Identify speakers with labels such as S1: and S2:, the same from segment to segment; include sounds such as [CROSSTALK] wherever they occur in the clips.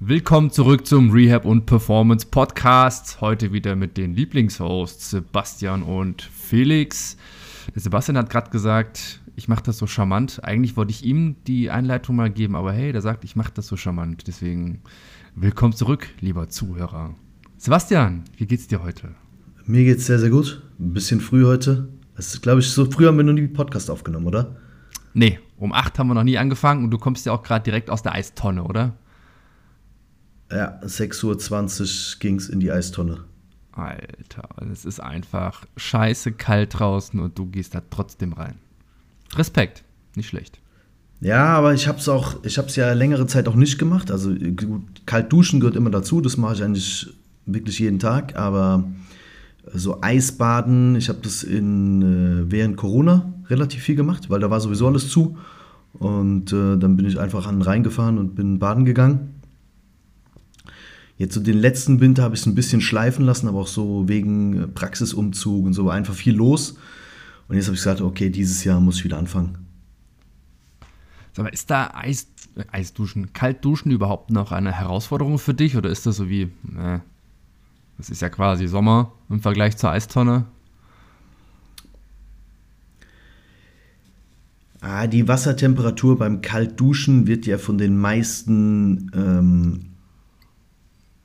S1: Willkommen zurück zum Rehab und Performance Podcast. Heute wieder mit den Lieblingshosts Sebastian und Felix. Der Sebastian hat gerade gesagt, ich mache das so charmant. Eigentlich wollte ich ihm die Einleitung mal geben, aber hey, der sagt, ich mache das so charmant. Deswegen willkommen zurück, lieber Zuhörer. Sebastian, wie geht's dir heute?
S2: Mir geht's sehr, sehr gut. Ein bisschen früh heute. Es ist, glaube ich, so früh haben wir noch nie Podcast aufgenommen, oder?
S1: Nee, um 8 haben wir noch nie angefangen und du kommst ja auch gerade direkt aus der Eistonne, oder?
S2: Ja, 6.20 Uhr ging es in die Eistonne.
S1: Alter, es ist einfach scheiße kalt draußen und du gehst da trotzdem rein. Respekt, nicht schlecht.
S2: Ja, aber ich habe es auch, ich habe es ja längere Zeit auch nicht gemacht. Also gut, kalt duschen gehört immer dazu, das mache ich eigentlich wirklich jeden Tag. Aber so Eisbaden, ich habe das in, äh, während Corona relativ viel gemacht, weil da war sowieso alles zu. Und äh, dann bin ich einfach an den Rhein gefahren und bin baden gegangen. Jetzt so den letzten Winter habe ich es ein bisschen schleifen lassen, aber auch so wegen Praxisumzug und so einfach viel los. Und jetzt habe ich gesagt, okay, dieses Jahr muss ich wieder anfangen.
S1: Sag mal, ist da Eis, äh, Eisduschen, Kaltduschen überhaupt noch eine Herausforderung für dich oder ist das so wie, äh, das ist ja quasi Sommer im Vergleich zur Eistonne?
S2: Ah, die Wassertemperatur beim Kaltduschen wird ja von den meisten ähm,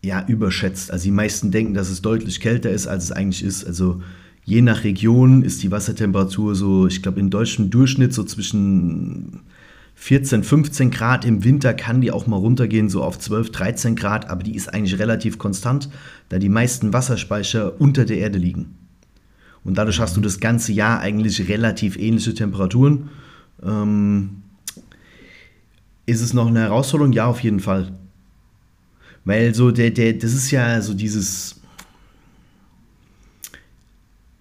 S2: ja, überschätzt. Also die meisten denken, dass es deutlich kälter ist, als es eigentlich ist. Also je nach Region ist die Wassertemperatur so, ich glaube, im deutschen Durchschnitt so zwischen 14, 15 Grad. Im Winter kann die auch mal runtergehen, so auf 12, 13 Grad, aber die ist eigentlich relativ konstant, da die meisten Wasserspeicher unter der Erde liegen. Und dadurch hast du das ganze Jahr eigentlich relativ ähnliche Temperaturen. Ähm, ist es noch eine Herausforderung? Ja, auf jeden Fall. Weil so der, der, das ist ja so dieses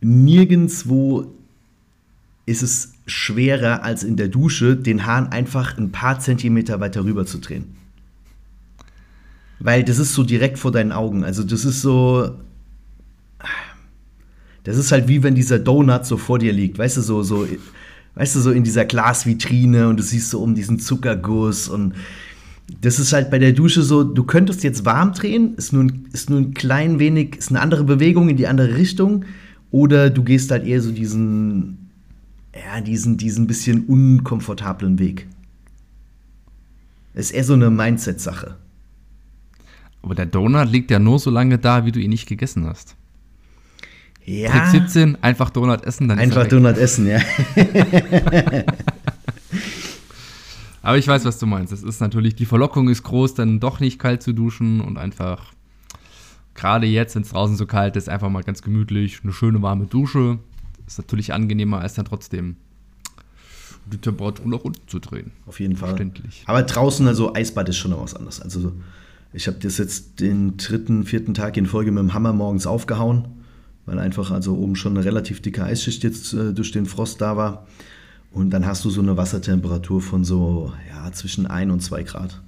S2: nirgendwo ist es schwerer als in der Dusche, den Hahn einfach ein paar Zentimeter weiter rüber zu drehen. Weil das ist so direkt vor deinen Augen. Also das ist so. Das ist halt wie wenn dieser Donut so vor dir liegt. Weißt du, so, so, weißt du, so in dieser Glasvitrine und du siehst so um diesen Zuckerguss und das ist halt bei der Dusche so, du könntest jetzt warm drehen, ist nur, ist nur ein klein wenig, ist eine andere Bewegung in die andere Richtung. Oder du gehst halt eher so diesen, ja, diesen, diesen bisschen unkomfortablen Weg. Ist eher so eine Mindset-Sache.
S1: Aber der Donut liegt ja nur so lange da, wie du ihn nicht gegessen hast.
S2: Ja.
S1: Trick 17, einfach Donut essen, dann
S2: Einfach Donut essen, ja. [LAUGHS]
S1: Aber ich weiß, was du meinst. Es ist natürlich, die Verlockung ist groß, dann doch nicht kalt zu duschen und einfach, gerade jetzt, wenn es draußen so kalt ist, einfach mal ganz gemütlich, eine schöne warme Dusche. Ist natürlich angenehmer, als dann trotzdem die Temperatur nach unten zu drehen.
S2: Auf jeden Fall.
S1: Verständlich.
S2: Aber draußen, also Eisbad ist schon noch was anderes. Also ich habe das jetzt den dritten, vierten Tag in Folge mit dem Hammer morgens aufgehauen, weil einfach also oben schon eine relativ dicke Eisschicht jetzt äh, durch den Frost da war. Und dann hast du so eine Wassertemperatur von so ja, zwischen 1 und 2 Grad.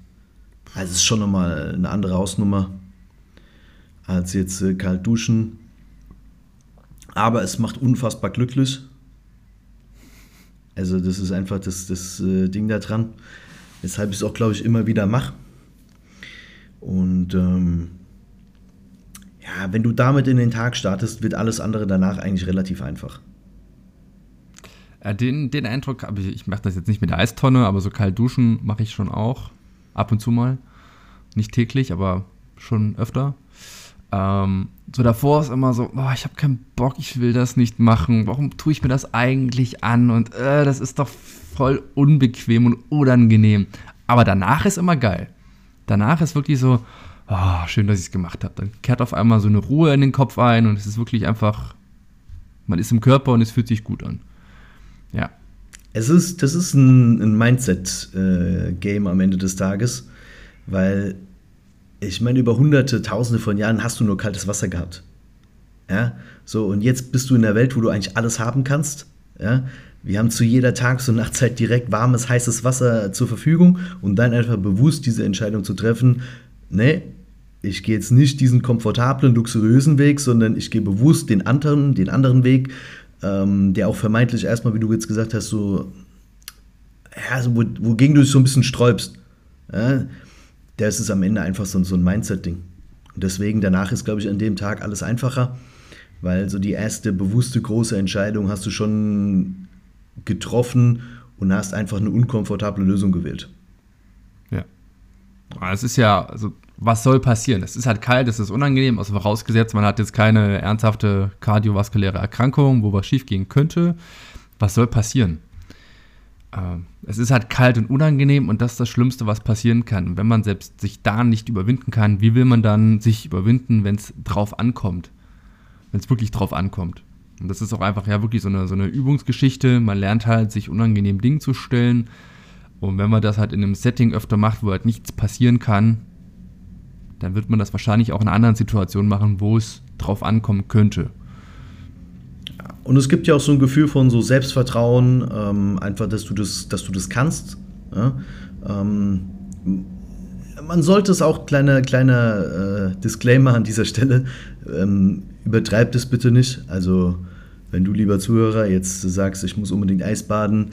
S2: Also es ist schon nochmal eine andere Hausnummer als jetzt äh, kalt duschen. Aber es macht unfassbar glücklich. Also das ist einfach das, das äh, Ding da dran. Weshalb ich es auch, glaube ich, immer wieder mache. Und ähm, ja, wenn du damit in den Tag startest, wird alles andere danach eigentlich relativ einfach.
S1: Äh, den, den Eindruck habe ich, ich mache das jetzt nicht mit der Eistonne, aber so kalt duschen mache ich schon auch. Ab und zu mal. Nicht täglich, aber schon öfter. Ähm, so davor ist immer so, oh, ich habe keinen Bock, ich will das nicht machen. Warum tue ich mir das eigentlich an? Und äh, das ist doch voll unbequem und unangenehm. Aber danach ist immer geil. Danach ist wirklich so, oh, schön, dass ich es gemacht habe. Dann kehrt auf einmal so eine Ruhe in den Kopf ein und es ist wirklich einfach, man ist im Körper und es fühlt sich gut an. Ja.
S2: Es ist, das ist ein, ein Mindset-Game äh, am Ende des Tages, weil ich meine, über hunderte, tausende von Jahren hast du nur kaltes Wasser gehabt. Ja, so und jetzt bist du in der Welt, wo du eigentlich alles haben kannst. Ja, wir haben zu jeder Tages- und Nachtzeit direkt warmes, heißes Wasser zur Verfügung und dann einfach bewusst diese Entscheidung zu treffen, nee, ich gehe jetzt nicht diesen komfortablen, luxuriösen Weg, sondern ich gehe bewusst den anderen, den anderen Weg, ähm, der auch vermeintlich erstmal, wie du jetzt gesagt hast, so, ja, so, wogegen du dich so ein bisschen sträubst. Ja? das ist am Ende einfach so, so ein Mindset-Ding. Und deswegen, danach ist, glaube ich, an dem Tag alles einfacher, weil so die erste bewusste große Entscheidung hast du schon getroffen und hast einfach eine unkomfortable Lösung gewählt.
S1: Ja. Es ist ja, also was soll passieren? Es ist halt kalt, es ist unangenehm, also vorausgesetzt, man hat jetzt keine ernsthafte kardiovaskuläre Erkrankung, wo was schiefgehen könnte. Was soll passieren? Ähm, es ist halt kalt und unangenehm und das ist das Schlimmste, was passieren kann. Und wenn man selbst sich da nicht überwinden kann, wie will man dann sich überwinden, wenn es drauf ankommt? Wenn es wirklich drauf ankommt. Und das ist auch einfach ja wirklich so eine, so eine Übungsgeschichte. Man lernt halt, sich unangenehm Dingen zu stellen. Und wenn man das halt in einem Setting öfter macht, wo halt nichts passieren kann, dann wird man das wahrscheinlich auch in anderen Situationen machen, wo es drauf ankommen könnte.
S2: Und es gibt ja auch so ein Gefühl von so Selbstvertrauen, ähm, einfach, dass du das, dass du das kannst. Ja? Ähm, man sollte es auch, kleiner kleine äh, Disclaimer an dieser Stelle, ähm, übertreibt es bitte nicht. Also, wenn du, lieber Zuhörer, jetzt sagst, ich muss unbedingt Eisbaden,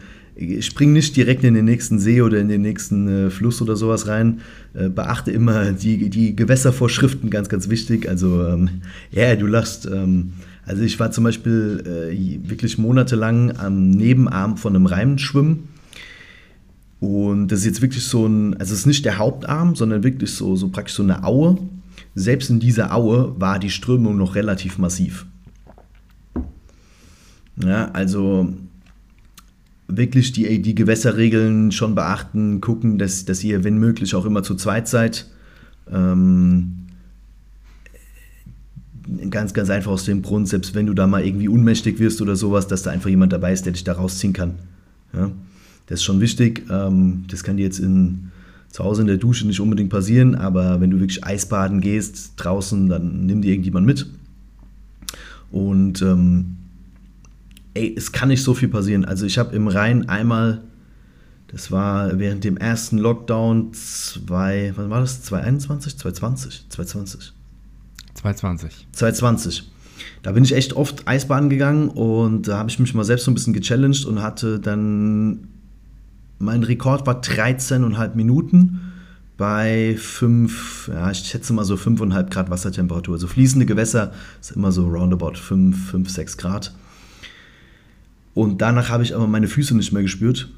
S2: spring nicht direkt in den nächsten See oder in den nächsten äh, Fluss oder sowas rein. Äh, beachte immer die, die Gewässervorschriften, ganz, ganz wichtig. Also, ähm, ja, du lachst. Ähm, also, ich war zum Beispiel äh, wirklich monatelang am Nebenarm von einem Reim schwimmen. Und das ist jetzt wirklich so ein, also es ist nicht der Hauptarm, sondern wirklich so, so praktisch so eine Aue. Selbst in dieser Aue war die Strömung noch relativ massiv. Ja, also wirklich die, die Gewässerregeln schon beachten, gucken, dass, dass ihr, wenn möglich, auch immer zu zweit seid. Ähm, ganz, ganz einfach aus dem Grund, selbst wenn du da mal irgendwie unmächtig wirst oder sowas, dass da einfach jemand dabei ist, der dich da rausziehen kann. Ja? Das ist schon wichtig. Ähm, das kann dir jetzt in, zu Hause in der Dusche nicht unbedingt passieren, aber wenn du wirklich Eisbaden gehst draußen, dann nimm dir irgendjemand mit. Und ähm, ey, es kann nicht so viel passieren. Also ich habe im Rhein einmal, das war während dem ersten Lockdown, zwei, wann war das? 2021? 2020? 2020.
S1: 2020.
S2: 2020. Da bin ich echt oft Eisbaden gegangen und da habe ich mich mal selbst so ein bisschen gechallenged und hatte dann, mein Rekord war 13,5 Minuten bei 5, ja, ich schätze mal so 5,5 Grad Wassertemperatur. Also fließende Gewässer ist immer so roundabout 5, 5, 6 Grad. Und danach habe ich aber meine Füße nicht mehr gespürt.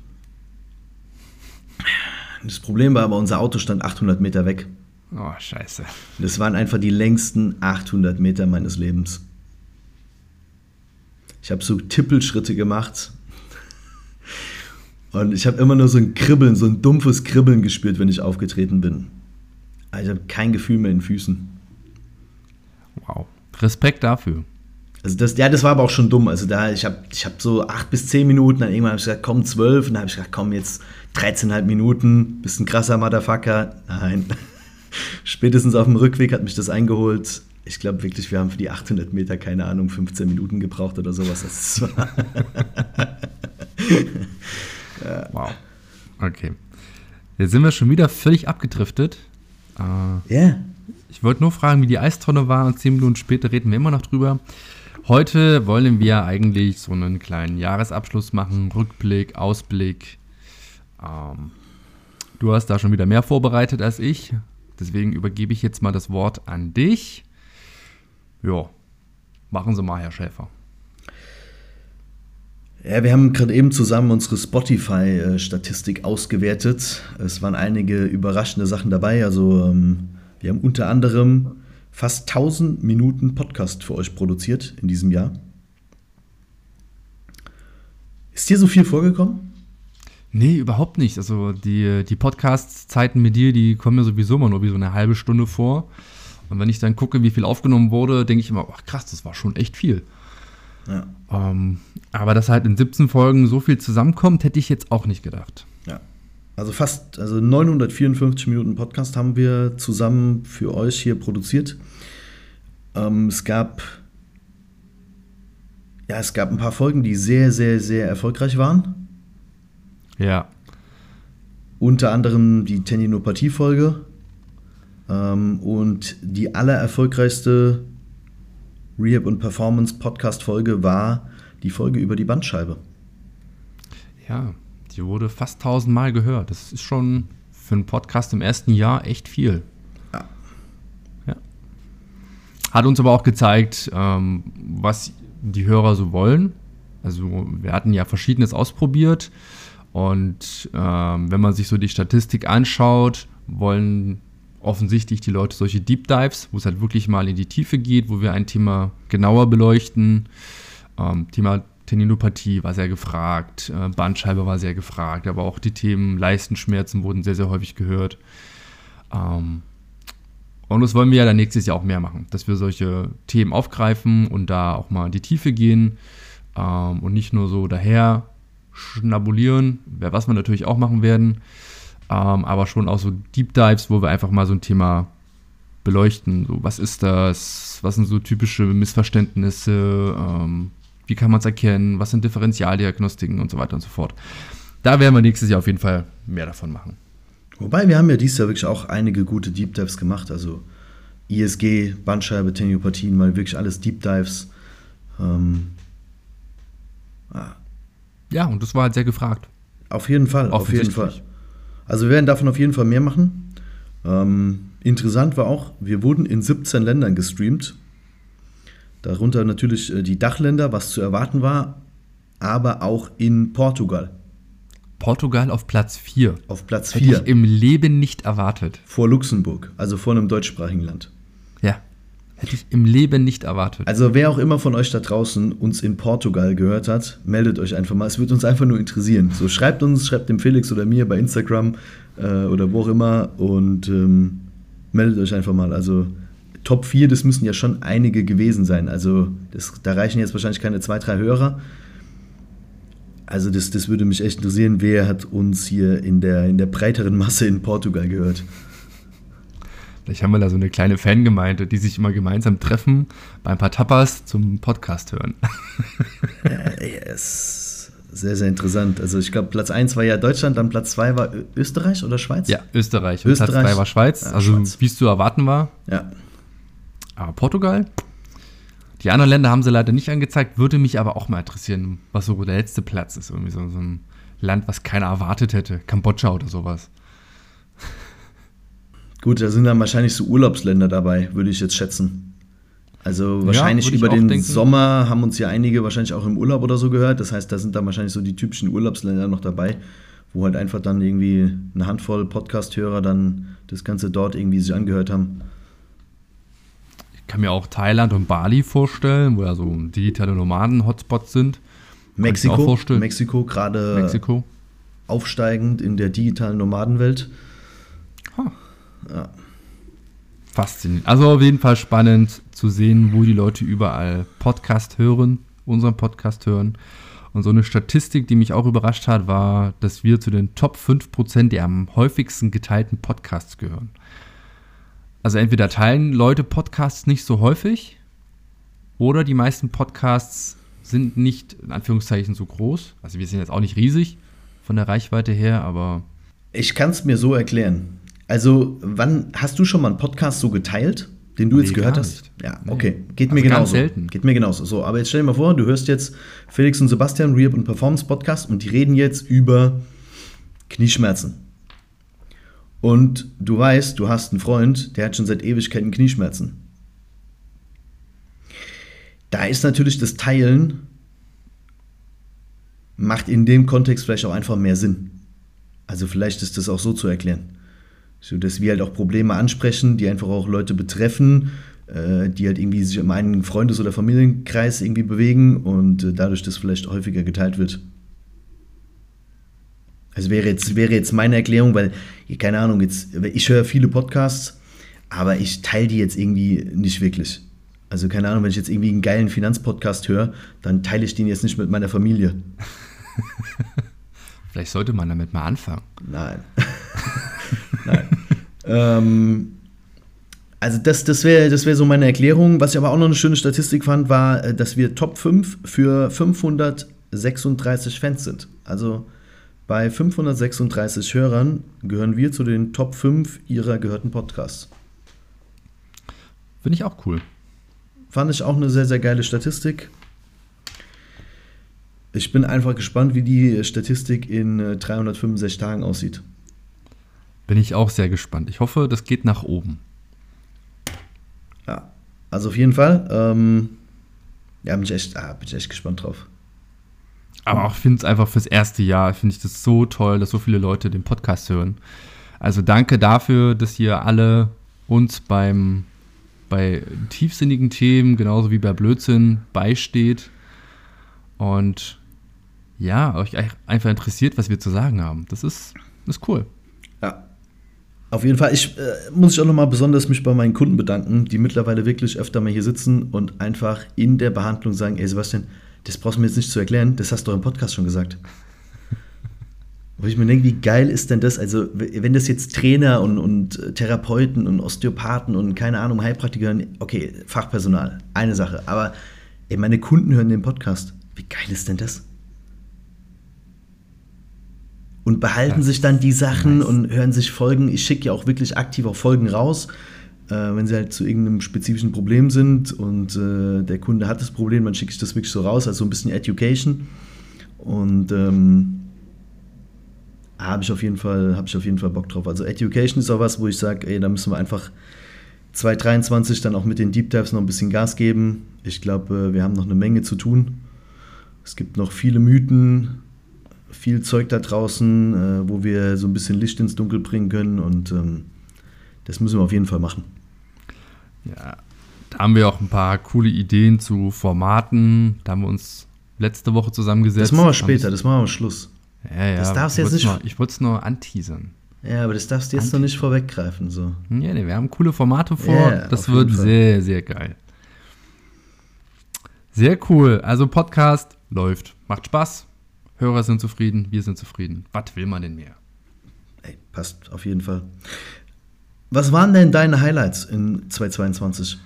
S2: Das Problem war aber, unser Auto stand 800 Meter weg.
S1: Oh, scheiße.
S2: Das waren einfach die längsten 800 Meter meines Lebens. Ich habe so Tippelschritte gemacht. Und ich habe immer nur so ein Kribbeln, so ein dumpfes Kribbeln gespürt, wenn ich aufgetreten bin. Also ich habe kein Gefühl mehr in den Füßen.
S1: Wow. Respekt dafür.
S2: Also das, ja, das war aber auch schon dumm. Also da, ich habe ich hab so acht bis zehn Minuten, dann irgendwann habe ich gesagt, komm, zwölf. Und dann habe ich gesagt, komm, jetzt 13,5 Minuten, bist ein krasser Motherfucker. Nein. [LAUGHS] Spätestens auf dem Rückweg hat mich das eingeholt. Ich glaube wirklich, wir haben für die 800 Meter, keine Ahnung, 15 Minuten gebraucht oder sowas. Das war. [LAUGHS]
S1: Wow. Okay. Jetzt sind wir schon wieder völlig abgedriftet.
S2: Ja. Uh, yeah.
S1: Ich wollte nur fragen, wie die Eistonne war und zehn Minuten später reden wir immer noch drüber. Heute wollen wir eigentlich so einen kleinen Jahresabschluss machen, Rückblick, Ausblick. Ähm, du hast da schon wieder mehr vorbereitet als ich, deswegen übergebe ich jetzt mal das Wort an dich. Ja, machen Sie mal, Herr Schäfer.
S2: Ja, wir haben gerade eben zusammen unsere Spotify-Statistik ausgewertet. Es waren einige überraschende Sachen dabei. Also ähm, wir haben unter anderem fast 1000 Minuten Podcast für euch produziert in diesem Jahr. Ist dir so viel vorgekommen?
S1: Nee, überhaupt nicht. Also die, die Podcast-Zeiten mit dir, die kommen mir sowieso immer nur wie so eine halbe Stunde vor. Und wenn ich dann gucke, wie viel aufgenommen wurde, denke ich immer, ach krass, das war schon echt viel. Ja. Ähm, aber dass halt in 17 Folgen so viel zusammenkommt, hätte ich jetzt auch nicht gedacht.
S2: Ja. Also fast, also 954 Minuten Podcast haben wir zusammen für euch hier produziert. Ähm, es gab ja, es gab ein paar Folgen, die sehr, sehr, sehr erfolgreich waren.
S1: Ja.
S2: Unter anderem die Tendinopathie-Folge ähm, und die allererfolgreichste Rehab und Performance Podcast-Folge war die Folge über die Bandscheibe.
S1: Ja, die wurde fast tausendmal gehört. Das ist schon für einen Podcast im ersten Jahr echt viel. Ja. ja. Hat uns aber auch gezeigt, ähm, was die Hörer so wollen. Also wir hatten ja verschiedenes ausprobiert und ähm, wenn man sich so die Statistik anschaut, wollen offensichtlich die Leute solche Deep Dives, wo es halt wirklich mal in die Tiefe geht, wo wir ein Thema genauer beleuchten. Ähm, Thema Tendinopathie war sehr gefragt, äh, Bandscheibe war sehr gefragt, aber auch die Themen Leistenschmerzen wurden sehr, sehr häufig gehört. Ähm, und das wollen wir ja dann nächstes Jahr auch mehr machen, dass wir solche Themen aufgreifen und da auch mal in die Tiefe gehen ähm, und nicht nur so daher schnabulieren, was wir natürlich auch machen werden, ähm, aber schon auch so Deep Dives, wo wir einfach mal so ein Thema beleuchten. So, was ist das? Was sind so typische Missverständnisse? Ähm, wie kann man es erkennen? Was sind Differentialdiagnostiken und so weiter und so fort. Da werden wir nächstes Jahr auf jeden Fall mehr davon machen.
S2: Wobei wir haben ja dieses Jahr wirklich auch einige gute Deep Dives gemacht. Also ISG, Bandscheibe, Teniopathien, mal wirklich alles Deep Dives. Ähm,
S1: ah. Ja, und das war halt sehr gefragt.
S2: Auf jeden Fall, auf jeden Fall. Also wir werden davon auf jeden Fall mehr machen. Ähm, interessant war auch, wir wurden in 17 Ländern gestreamt. Darunter natürlich äh, die Dachländer, was zu erwarten war, aber auch in Portugal.
S1: Portugal auf Platz 4.
S2: Auf Platz 4. Hätte
S1: ich im Leben nicht erwartet.
S2: Vor Luxemburg, also vor einem deutschsprachigen Land.
S1: Ja, hätte ich im Leben nicht erwartet.
S2: Also wer auch immer von euch da draußen uns in Portugal gehört hat, meldet euch einfach mal. Es wird uns einfach nur interessieren. So schreibt uns, schreibt dem Felix oder mir bei Instagram äh, oder wo auch immer und ähm, meldet euch einfach mal. Also Top 4, das müssen ja schon einige gewesen sein. Also das, da reichen jetzt wahrscheinlich keine zwei, drei Hörer. Also das, das würde mich echt interessieren, wer hat uns hier in der, in der breiteren Masse in Portugal gehört.
S1: Vielleicht haben wir da so eine kleine Fangemeinde, die sich immer gemeinsam treffen, bei ein paar Tapas zum Podcast hören.
S2: ja, yes. Sehr, sehr interessant. Also ich glaube, Platz 1 war ja Deutschland, dann Platz 2 war Österreich oder Schweiz?
S1: Ja, Österreich. Österreich. Platz 3 war Schweiz. Ja, also wie es zu erwarten war.
S2: Ja.
S1: Aber Portugal? Die anderen Länder haben sie leider nicht angezeigt, würde mich aber auch mal interessieren, was so der letzte Platz ist. Irgendwie so, so ein Land, was keiner erwartet hätte. Kambodscha oder sowas.
S2: Gut, da sind dann wahrscheinlich so Urlaubsländer dabei, würde ich jetzt schätzen. Also wahrscheinlich ja, über den denken. Sommer haben uns ja einige wahrscheinlich auch im Urlaub oder so gehört. Das heißt, da sind dann wahrscheinlich so die typischen Urlaubsländer noch dabei, wo halt einfach dann irgendwie eine Handvoll Podcast-Hörer dann das Ganze dort irgendwie sich angehört haben
S1: kann mir auch Thailand und Bali vorstellen, wo ja so digitale Nomaden-Hotspots sind.
S2: Mexiko, Mexiko gerade Mexiko. aufsteigend in der digitalen Nomadenwelt.
S1: Huh. Ja. Faszinierend. Also auf jeden Fall spannend zu sehen, wo die Leute überall Podcast hören, unseren Podcast hören. Und so eine Statistik, die mich auch überrascht hat, war, dass wir zu den Top 5% der am häufigsten geteilten Podcasts gehören. Also entweder teilen Leute Podcasts nicht so häufig oder die meisten Podcasts sind nicht in Anführungszeichen so groß. Also wir sind jetzt auch nicht riesig von der Reichweite her, aber.
S2: Ich kann es mir so erklären. Also, wann hast du schon mal einen Podcast so geteilt, den du nee, jetzt gehört hast? Ja, okay. Geht also mir genauso. selten. Geht mir genauso. So, aber jetzt stell dir mal vor, du hörst jetzt Felix und Sebastian Rehab und Performance Podcast und die reden jetzt über Knieschmerzen und du weißt, du hast einen Freund, der hat schon seit Ewigkeiten Knieschmerzen. Da ist natürlich das Teilen, macht in dem Kontext vielleicht auch einfach mehr Sinn. Also vielleicht ist das auch so zu erklären. So, dass wir halt auch Probleme ansprechen, die einfach auch Leute betreffen, äh, die halt irgendwie sich in einen Freundes- oder Familienkreis irgendwie bewegen und äh, dadurch das vielleicht häufiger geteilt wird. Also wäre jetzt, wäre jetzt meine Erklärung, weil, keine Ahnung, jetzt, ich höre viele Podcasts, aber ich teile die jetzt irgendwie nicht wirklich. Also keine Ahnung, wenn ich jetzt irgendwie einen geilen Finanzpodcast höre, dann teile ich den jetzt nicht mit meiner Familie. [LAUGHS]
S1: Vielleicht sollte man damit mal anfangen.
S2: Nein. [LAUGHS] Nein. ähm, also das, das wäre das wär so meine Erklärung. Was ich aber auch noch eine schöne Statistik fand, war, äh, dass wir Top 5 für 536 Fans sind. Also bei 536 Hörern gehören wir zu den Top 5 ihrer gehörten Podcasts.
S1: Finde ich auch cool.
S2: Fand ich auch eine sehr, sehr geile Statistik. Ich bin einfach gespannt, wie die Statistik in 365 äh, Tagen aussieht.
S1: Bin ich auch sehr gespannt. Ich hoffe, das geht nach oben.
S2: Ja, also auf jeden Fall. Ähm, ja, bin ich, echt, ah, bin ich echt gespannt drauf.
S1: Aber auch finde es einfach fürs erste Jahr, finde ich das so toll, dass so viele Leute den Podcast hören. Also danke dafür, dass ihr alle uns beim bei tiefsinnigen Themen, genauso wie bei Blödsinn, beisteht. Und ja, euch einfach interessiert, was wir zu sagen haben. Das ist, ist cool.
S2: Ja. Auf jeden Fall, ich äh, muss ich auch nochmal besonders mich bei meinen Kunden bedanken, die mittlerweile wirklich öfter mal hier sitzen und einfach in der Behandlung sagen, ey Sebastian, das brauchst du mir jetzt nicht zu erklären, das hast du im Podcast schon gesagt. Wo ich mir denke, wie geil ist denn das? Also, wenn das jetzt Trainer und, und Therapeuten und Osteopathen und keine Ahnung, Heilpraktiker hören, okay, Fachpersonal, eine Sache. Aber ey, meine Kunden hören den Podcast. Wie geil ist denn das? Und behalten das sich dann die Sachen nice. und hören sich Folgen. Ich schicke ja auch wirklich aktiv auch Folgen raus, wenn sie halt zu irgendeinem spezifischen Problem sind und äh, der Kunde hat das Problem, dann schicke ich das wirklich so raus, also so ein bisschen Education. Und ähm, habe ich auf jeden Fall, ich auf jeden Fall Bock drauf. Also Education ist auch was, wo ich sage, ey, da müssen wir einfach 2023 dann auch mit den Deep Dives noch ein bisschen Gas geben. Ich glaube, äh, wir haben noch eine Menge zu tun. Es gibt noch viele Mythen, viel Zeug da draußen, äh, wo wir so ein bisschen Licht ins Dunkel bringen können und ähm, das müssen wir auf jeden Fall machen.
S1: Ja, da haben wir auch ein paar coole Ideen zu Formaten. Da haben wir uns letzte Woche zusammengesetzt.
S2: Das machen wir später, das machen wir am Schluss.
S1: Ja, ja. Das darfst jetzt nicht. Nur, ich wollte es nur anteasern.
S2: Ja, aber das darfst du jetzt Anteasern. noch nicht vorweggreifen. So.
S1: Ja, nee, wir haben coole Formate vor. Yeah, das wird sehr, sehr geil. Sehr cool. Also Podcast läuft. Macht Spaß. Hörer sind zufrieden. Wir sind zufrieden. Was will man denn mehr?
S2: Ey, passt auf jeden Fall. Was waren denn deine Highlights in 2022?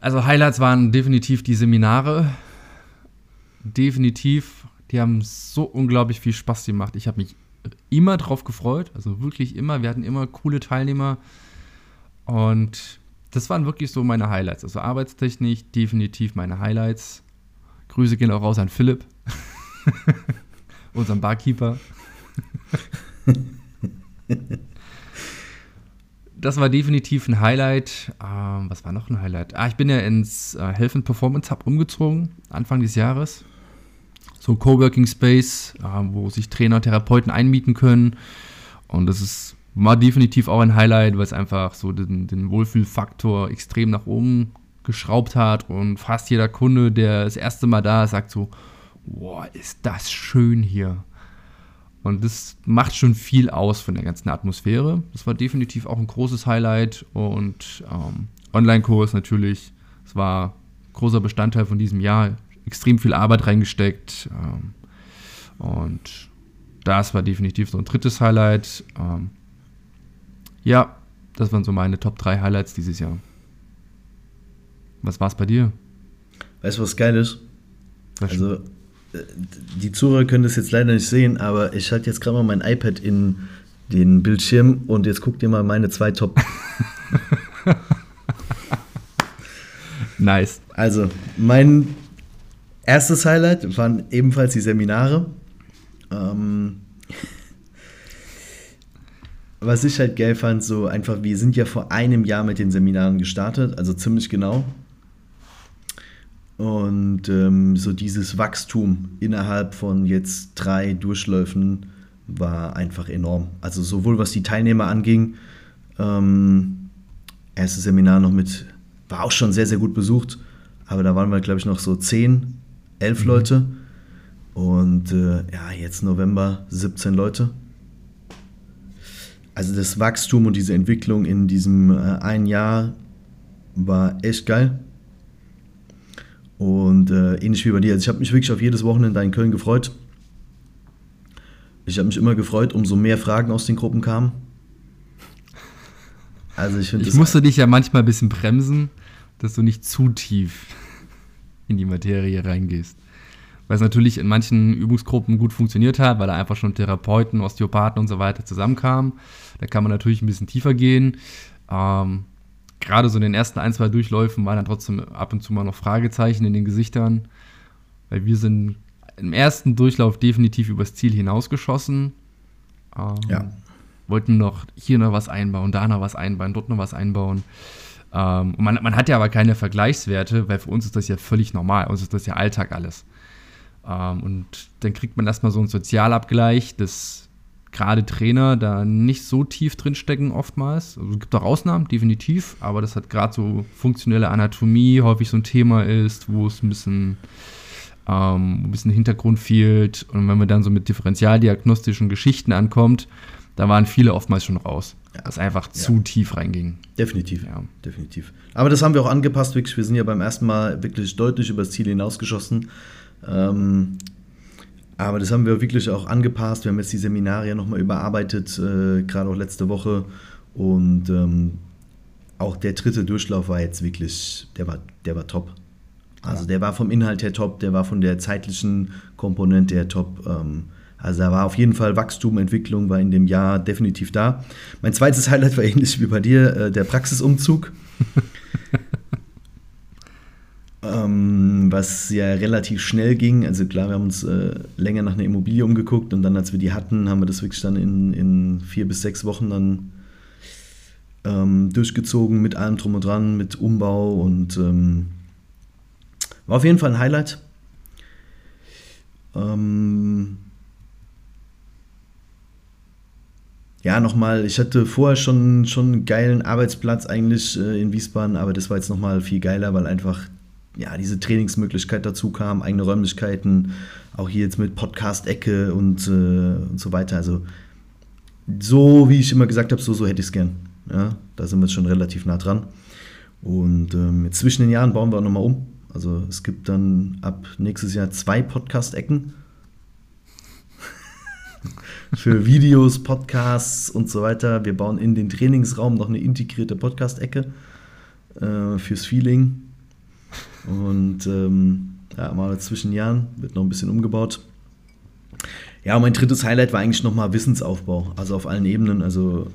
S1: Also Highlights waren definitiv die Seminare. Definitiv die haben so unglaublich viel Spaß gemacht. Ich habe mich immer drauf gefreut, also wirklich immer. Wir hatten immer coole Teilnehmer und das waren wirklich so meine Highlights. Also Arbeitstechnik definitiv meine Highlights. Grüße gehen auch raus an Philipp, [LAUGHS] unseren Barkeeper. [LAUGHS] das war definitiv ein Highlight. Ähm, was war noch ein Highlight? Ah, ich bin ja ins äh, Health and Performance Hub umgezogen, Anfang des Jahres so Coworking Space, äh, wo sich Trainer, Therapeuten einmieten können. Und das ist, war definitiv auch ein Highlight, weil es einfach so den, den Wohlfühlfaktor extrem nach oben geschraubt hat. Und fast jeder Kunde, der das erste Mal da ist, sagt so, boah, ist das schön hier. Und das macht schon viel aus von der ganzen Atmosphäre. Das war definitiv auch ein großes Highlight. Und ähm, Online-Kurs natürlich, das war großer Bestandteil von diesem Jahr extrem viel Arbeit reingesteckt. Ähm, und das war definitiv so ein drittes Highlight. Ähm, ja, das waren so meine Top 3 Highlights dieses Jahr. Was war es bei dir?
S2: Weißt du, was geil ist? Was also, die Zuhörer können das jetzt leider nicht sehen, aber ich halte jetzt gerade mal mein iPad in den Bildschirm und jetzt guck dir mal meine zwei Top. [LAUGHS]
S1: nice.
S2: Also, mein Erstes Highlight waren ebenfalls die Seminare. Ähm, was ich halt geil fand, so einfach, wir sind ja vor einem Jahr mit den Seminaren gestartet, also ziemlich genau. Und ähm, so dieses Wachstum innerhalb von jetzt drei Durchläufen war einfach enorm. Also sowohl was die Teilnehmer anging, ähm, erstes Seminar noch mit, war auch schon sehr, sehr gut besucht, aber da waren wir, glaube ich, noch so zehn elf mhm. Leute. Und äh, ja, jetzt November 17 Leute. Also das Wachstum und diese Entwicklung in diesem äh, ein Jahr war echt geil. Und äh, ähnlich wie bei dir. Also ich habe mich wirklich auf jedes Wochenende in Köln gefreut. Ich habe mich immer gefreut, umso mehr Fragen aus den Gruppen kamen.
S1: Also ich Ich musste dich ja manchmal ein bisschen bremsen, dass du nicht zu tief in die Materie reingehst. Weil es natürlich in manchen Übungsgruppen gut funktioniert hat, weil da einfach schon Therapeuten, Osteopathen und so weiter zusammenkamen. Da kann man natürlich ein bisschen tiefer gehen. Ähm, Gerade so in den ersten ein, zwei Durchläufen waren dann trotzdem ab und zu mal noch Fragezeichen in den Gesichtern, weil wir sind im ersten Durchlauf definitiv übers Ziel hinausgeschossen. Ähm, ja. wollten noch hier noch was einbauen, da noch was einbauen, dort noch was einbauen. Ähm, und man, man hat ja aber keine Vergleichswerte, weil für uns ist das ja völlig normal. Uns ist das ja Alltag alles. Ähm, und dann kriegt man erstmal so einen Sozialabgleich, dass gerade Trainer da nicht so tief drin stecken oftmals. Also es gibt auch Ausnahmen, definitiv, aber das hat gerade so funktionelle Anatomie häufig so ein Thema ist, wo es ein bisschen, ähm, ein bisschen Hintergrund fehlt. Und wenn man dann so mit differentialdiagnostischen Geschichten ankommt, da waren viele oftmals schon raus. Ja. Das einfach ja. zu tief reinging.
S2: Definitiv, ja. definitiv. Aber das haben wir auch angepasst, wirklich. Wir sind ja beim ersten Mal wirklich deutlich über das Ziel hinausgeschossen. Ähm, aber das haben wir wirklich auch angepasst. Wir haben jetzt die Seminare ja nochmal überarbeitet, äh, gerade auch letzte Woche. Und ähm, auch der dritte Durchlauf war jetzt wirklich, der war, der war top. Also der war vom Inhalt her top, der war von der zeitlichen Komponente her top. Ähm, also da war auf jeden Fall Wachstum, Entwicklung war in dem Jahr definitiv da. Mein zweites Highlight war ähnlich wie bei dir, äh, der Praxisumzug. [LAUGHS] ähm, was ja relativ schnell ging. Also klar, wir haben uns äh, länger nach einer Immobilie umgeguckt und dann, als wir die hatten, haben wir das wirklich dann in, in vier bis sechs Wochen dann ähm, durchgezogen mit allem drum und dran, mit Umbau und ähm, war auf jeden Fall ein Highlight. Ähm, ja, nochmal, ich hatte vorher schon, schon einen geilen Arbeitsplatz eigentlich äh, in Wiesbaden, aber das war jetzt nochmal viel geiler, weil einfach ja, diese Trainingsmöglichkeit dazu kam, eigene Räumlichkeiten, auch hier jetzt mit Podcast-Ecke und, äh, und so weiter. Also so, wie ich immer gesagt habe, so, so hätte ich es gern. Ja, da sind wir jetzt schon relativ nah dran. Und ähm, zwischen den Jahren bauen wir auch nochmal um. Also es gibt dann ab nächstes Jahr zwei Podcast-Ecken [LAUGHS] für Videos, Podcasts und so weiter. Wir bauen in den Trainingsraum noch eine integrierte Podcast-Ecke äh, fürs Feeling. Und ähm, ja, mal zwischen Jahren wird noch ein bisschen umgebaut. Ja, mein drittes Highlight war eigentlich nochmal Wissensaufbau, also auf allen Ebenen. Also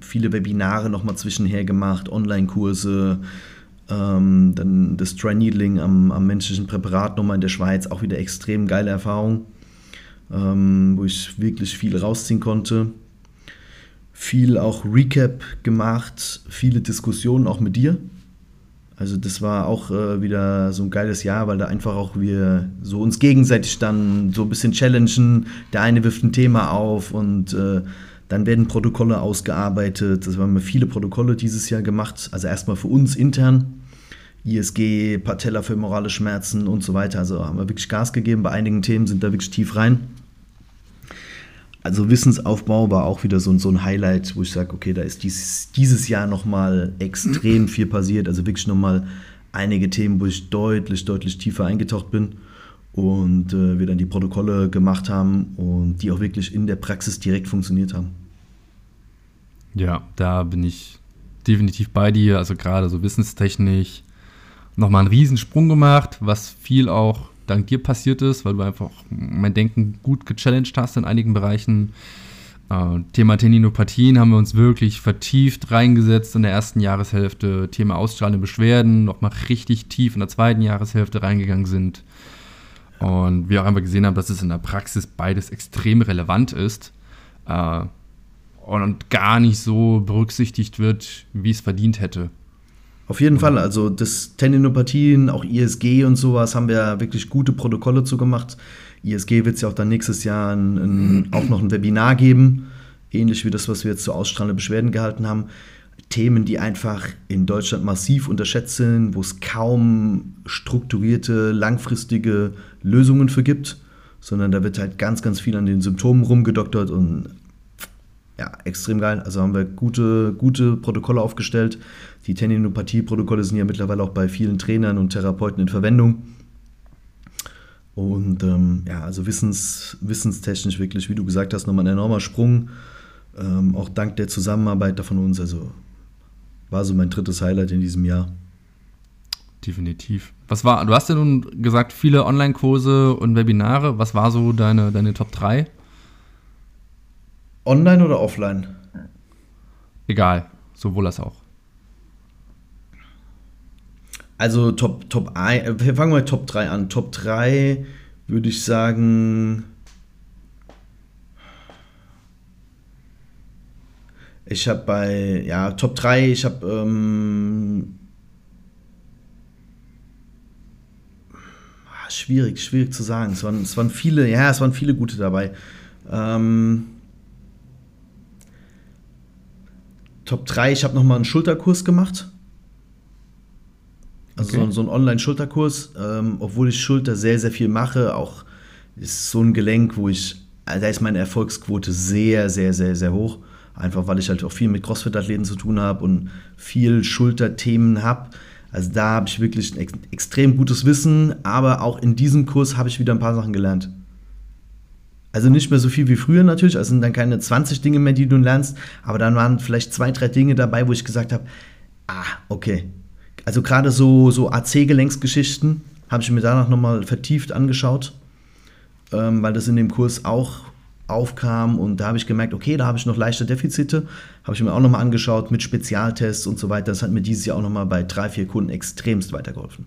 S2: viele Webinare nochmal zwischenher gemacht, Online-Kurse, ähm, dann das Dry Needling am, am menschlichen Präparat nochmal in der Schweiz, auch wieder extrem geile Erfahrung ähm, wo ich wirklich viel rausziehen konnte. Viel auch Recap gemacht, viele Diskussionen auch mit dir. Also das war auch äh, wieder so ein geiles Jahr, weil da einfach auch wir so uns gegenseitig dann so ein bisschen challengen. Der eine wirft ein Thema auf und äh, dann werden Protokolle ausgearbeitet. Das haben wir viele Protokolle dieses Jahr gemacht. Also erstmal für uns intern. ISG, Patellafemorale Schmerzen und so weiter. Also haben wir wirklich Gas gegeben. Bei einigen Themen sind da wirklich tief rein also Wissensaufbau war auch wieder so, so ein Highlight, wo ich sage, okay, da ist dies, dieses Jahr nochmal extrem [CLEARS THROAT] viel passiert. Also wirklich nochmal einige Themen, wo ich deutlich, deutlich tiefer eingetaucht bin und äh, wir dann die Protokolle gemacht haben und die auch wirklich in der Praxis direkt funktioniert haben.
S1: Ja, da bin ich definitiv bei dir. Also gerade so wissenstechnisch nochmal einen Riesensprung gemacht, was viel auch dank dir passiert ist, weil du einfach mein Denken gut gechallenged hast in einigen Bereichen. Äh, Thema Tendinopathien haben wir uns wirklich vertieft reingesetzt in der ersten Jahreshälfte. Thema ausstrahlende Beschwerden nochmal richtig tief in der zweiten Jahreshälfte reingegangen sind. Und wir auch einfach gesehen haben, dass es in der Praxis beides extrem relevant ist. Äh, und gar nicht so berücksichtigt wird, wie es verdient hätte.
S2: Auf jeden Fall, also das Tendinopathien, auch ISG und sowas, haben wir wirklich gute Protokolle zu gemacht. ISG wird es ja auch dann nächstes Jahr ein, ein, auch noch ein Webinar geben, ähnlich wie das, was wir jetzt zu ausstrahlenden Beschwerden gehalten haben. Themen, die einfach in Deutschland massiv unterschätzt sind, wo es kaum strukturierte, langfristige Lösungen für gibt, sondern da wird halt ganz, ganz viel an den Symptomen rumgedoktert und ja, extrem geil. Also haben wir gute, gute Protokolle aufgestellt. Die Tendinopathie-Protokolle sind ja mittlerweile auch bei vielen Trainern und Therapeuten in Verwendung. Und ähm, ja, also wissens, wissenstechnisch wirklich, wie du gesagt hast, nochmal ein enormer Sprung. Ähm, auch dank der Zusammenarbeit da von uns. Also war so mein drittes Highlight in diesem Jahr.
S1: Definitiv. Was war, du hast ja nun gesagt, viele Online-Kurse und Webinare. Was war so deine, deine Top 3?
S2: Online oder offline?
S1: Egal, sowohl als auch.
S2: Also Top, Top 1, wir fangen mal Top 3 an. Top 3 würde ich sagen. Ich habe bei, ja, Top 3, ich habe, ähm, ah, schwierig, schwierig zu sagen. Es waren, es waren viele, ja, es waren viele gute dabei. Ähm, Top 3, ich habe nochmal einen Schulterkurs gemacht. Also okay. so, so ein Online-Schulterkurs, ähm, obwohl ich Schulter sehr, sehr viel mache, auch ist so ein Gelenk, wo ich, also da ist meine Erfolgsquote sehr, sehr, sehr, sehr hoch. Einfach weil ich halt auch viel mit CrossFit-Athleten zu tun habe und viel Schulterthemen habe. Also da habe ich wirklich ein ex extrem gutes Wissen, aber auch in diesem Kurs habe ich wieder ein paar Sachen gelernt. Also nicht mehr so viel wie früher natürlich, also sind dann keine 20 Dinge mehr, die du lernst, aber dann waren vielleicht zwei, drei Dinge dabei, wo ich gesagt habe, ah, okay. Also gerade so, so AC-Gelenksgeschichten habe ich mir danach nochmal vertieft angeschaut, ähm, weil das in dem Kurs auch aufkam und da habe ich gemerkt, okay, da habe ich noch leichte Defizite, habe ich mir auch nochmal angeschaut mit Spezialtests und so weiter. Das hat mir dieses Jahr auch nochmal bei drei, vier Kunden extremst weitergeholfen.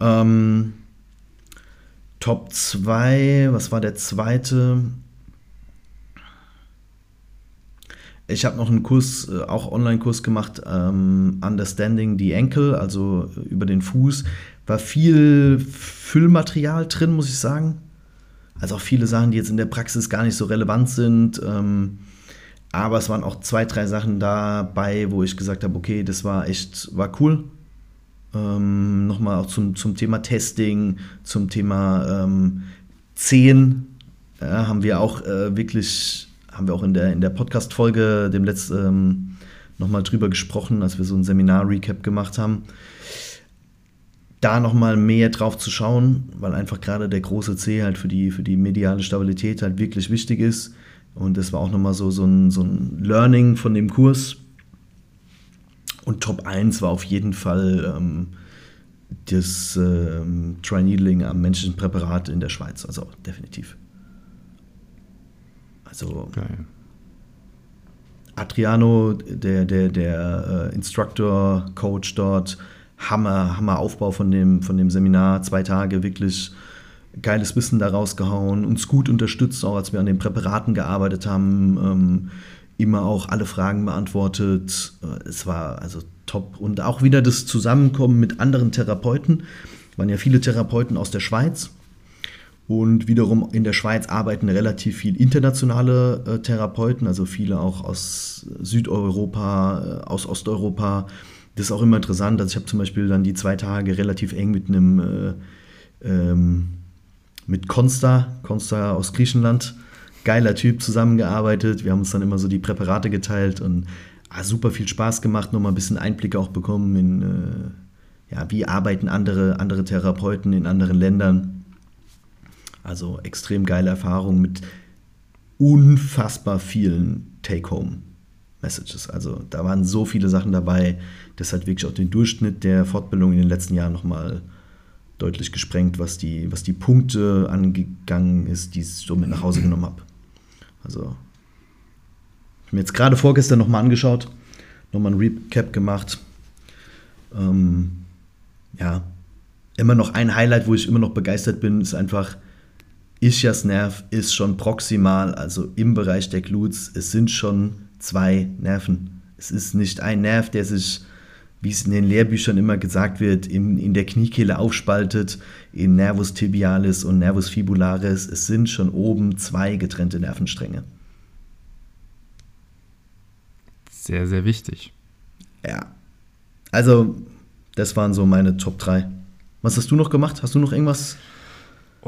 S2: Ähm, Top 2, was war der zweite? Ich habe noch einen Kurs, äh, auch Online-Kurs gemacht, ähm, Understanding the Ankle, also über den Fuß. War viel Füllmaterial drin, muss ich sagen. Also auch viele Sachen, die jetzt in der Praxis gar nicht so relevant sind. Ähm, aber es waren auch zwei, drei Sachen dabei, wo ich gesagt habe, okay, das war echt, war cool. Ähm, Nochmal auch zum, zum Thema Testing, zum Thema ähm, Zehen. Ja, haben wir auch äh, wirklich, haben wir auch in der, in der Podcast-Folge dem letzten ähm, nochmal drüber gesprochen, als wir so ein Seminar-Recap gemacht haben da nochmal mehr drauf zu schauen, weil einfach gerade der große C halt für die, für die mediale Stabilität halt wirklich wichtig ist. Und das war auch nochmal so, so, ein, so ein Learning von dem Kurs. Und Top 1 war auf jeden Fall ähm, das ähm, Tri-Needling am menschlichen Präparat in der Schweiz. Also definitiv. Also Geil. Adriano, der, der, der äh, Instructor, Coach dort, Hammer, Hammer Aufbau von dem, von dem Seminar, zwei Tage wirklich geiles Wissen daraus gehauen, uns gut unterstützt, auch als wir an den Präparaten gearbeitet haben, ähm, immer auch alle Fragen beantwortet. Äh, es war also top. Und auch wieder das Zusammenkommen mit anderen Therapeuten. Waren ja viele Therapeuten aus der Schweiz. Und wiederum in der Schweiz arbeiten relativ viel internationale äh, Therapeuten, also viele auch aus Südeuropa, äh, aus Osteuropa das ist auch immer interessant. Also ich habe zum Beispiel dann die zwei Tage relativ eng mit einem äh, ähm, mit Konsta, Konsta aus Griechenland, geiler Typ zusammengearbeitet. Wir haben uns dann immer so die Präparate geteilt und ah, super viel Spaß gemacht, nochmal ein bisschen Einblicke auch bekommen in, äh, ja, wie arbeiten andere, andere Therapeuten in anderen Ländern. Also extrem geile Erfahrung mit unfassbar vielen Take-Home. Messages. Also da waren so viele Sachen dabei, das hat wirklich auch den Durchschnitt der Fortbildung in den letzten Jahren nochmal deutlich gesprengt, was die, was die Punkte angegangen ist, die ich so mit nach Hause genommen habe. Also ich habe mir jetzt gerade vorgestern nochmal angeschaut, nochmal ein Recap gemacht. Ähm, ja, immer noch ein Highlight, wo ich immer noch begeistert bin, ist einfach, Ischias Nerv ist schon proximal, also im Bereich der Glutes. Es sind schon zwei Nerven. Es ist nicht ein Nerv, der sich, wie es in den Lehrbüchern immer gesagt wird, in, in der Kniekehle aufspaltet, in Nervus tibialis und Nervus fibularis. Es sind schon oben zwei getrennte Nervenstränge.
S1: Sehr, sehr wichtig.
S2: Ja. Also, das waren so meine Top 3. Was hast du noch gemacht? Hast du noch irgendwas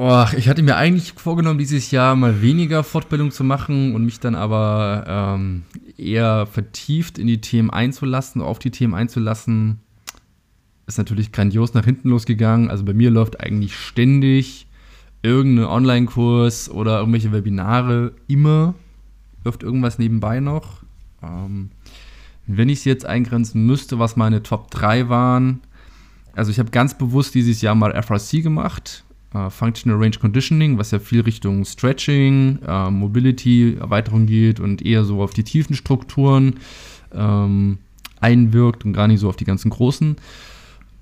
S1: Oh, ich hatte mir eigentlich vorgenommen, dieses Jahr mal weniger Fortbildung zu machen und mich dann aber ähm, eher vertieft in die Themen einzulassen, auf die Themen einzulassen. Ist natürlich grandios nach hinten losgegangen. Also bei mir läuft eigentlich ständig irgendein Online-Kurs oder irgendwelche Webinare. Immer läuft irgendwas nebenbei noch. Ähm, wenn ich es jetzt eingrenzen müsste, was meine Top 3 waren. Also ich habe ganz bewusst dieses Jahr mal FRC gemacht äh, Functional Range Conditioning, was ja viel Richtung Stretching, äh, Mobility, Erweiterung geht und eher so auf die tiefen Strukturen ähm, einwirkt und gar nicht so auf die ganzen großen.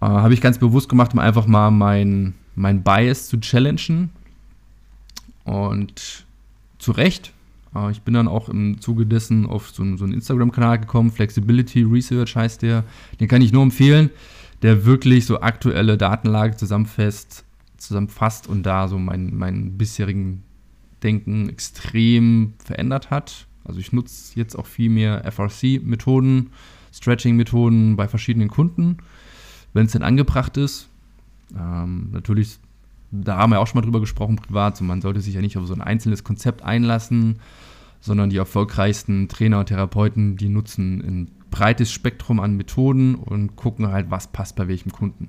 S1: Äh, Habe ich ganz bewusst gemacht, um einfach mal mein, mein Bias zu challengen. Und zu Recht. Äh, ich bin dann auch im Zuge dessen auf so, so einen Instagram-Kanal gekommen, Flexibility Research heißt der. Den kann ich nur empfehlen, der wirklich so aktuelle Datenlage zusammenfasst, zusammenfasst und da so mein, mein bisherigen Denken extrem verändert hat. Also ich nutze jetzt auch viel mehr FRC-Methoden, Stretching-Methoden bei verschiedenen Kunden, wenn es denn angebracht ist. Ähm, natürlich, da haben wir auch schon mal drüber gesprochen, privat, so man sollte sich ja nicht auf so ein einzelnes Konzept einlassen, sondern die erfolgreichsten Trainer und Therapeuten, die nutzen ein breites Spektrum an Methoden und gucken halt, was passt bei welchem Kunden.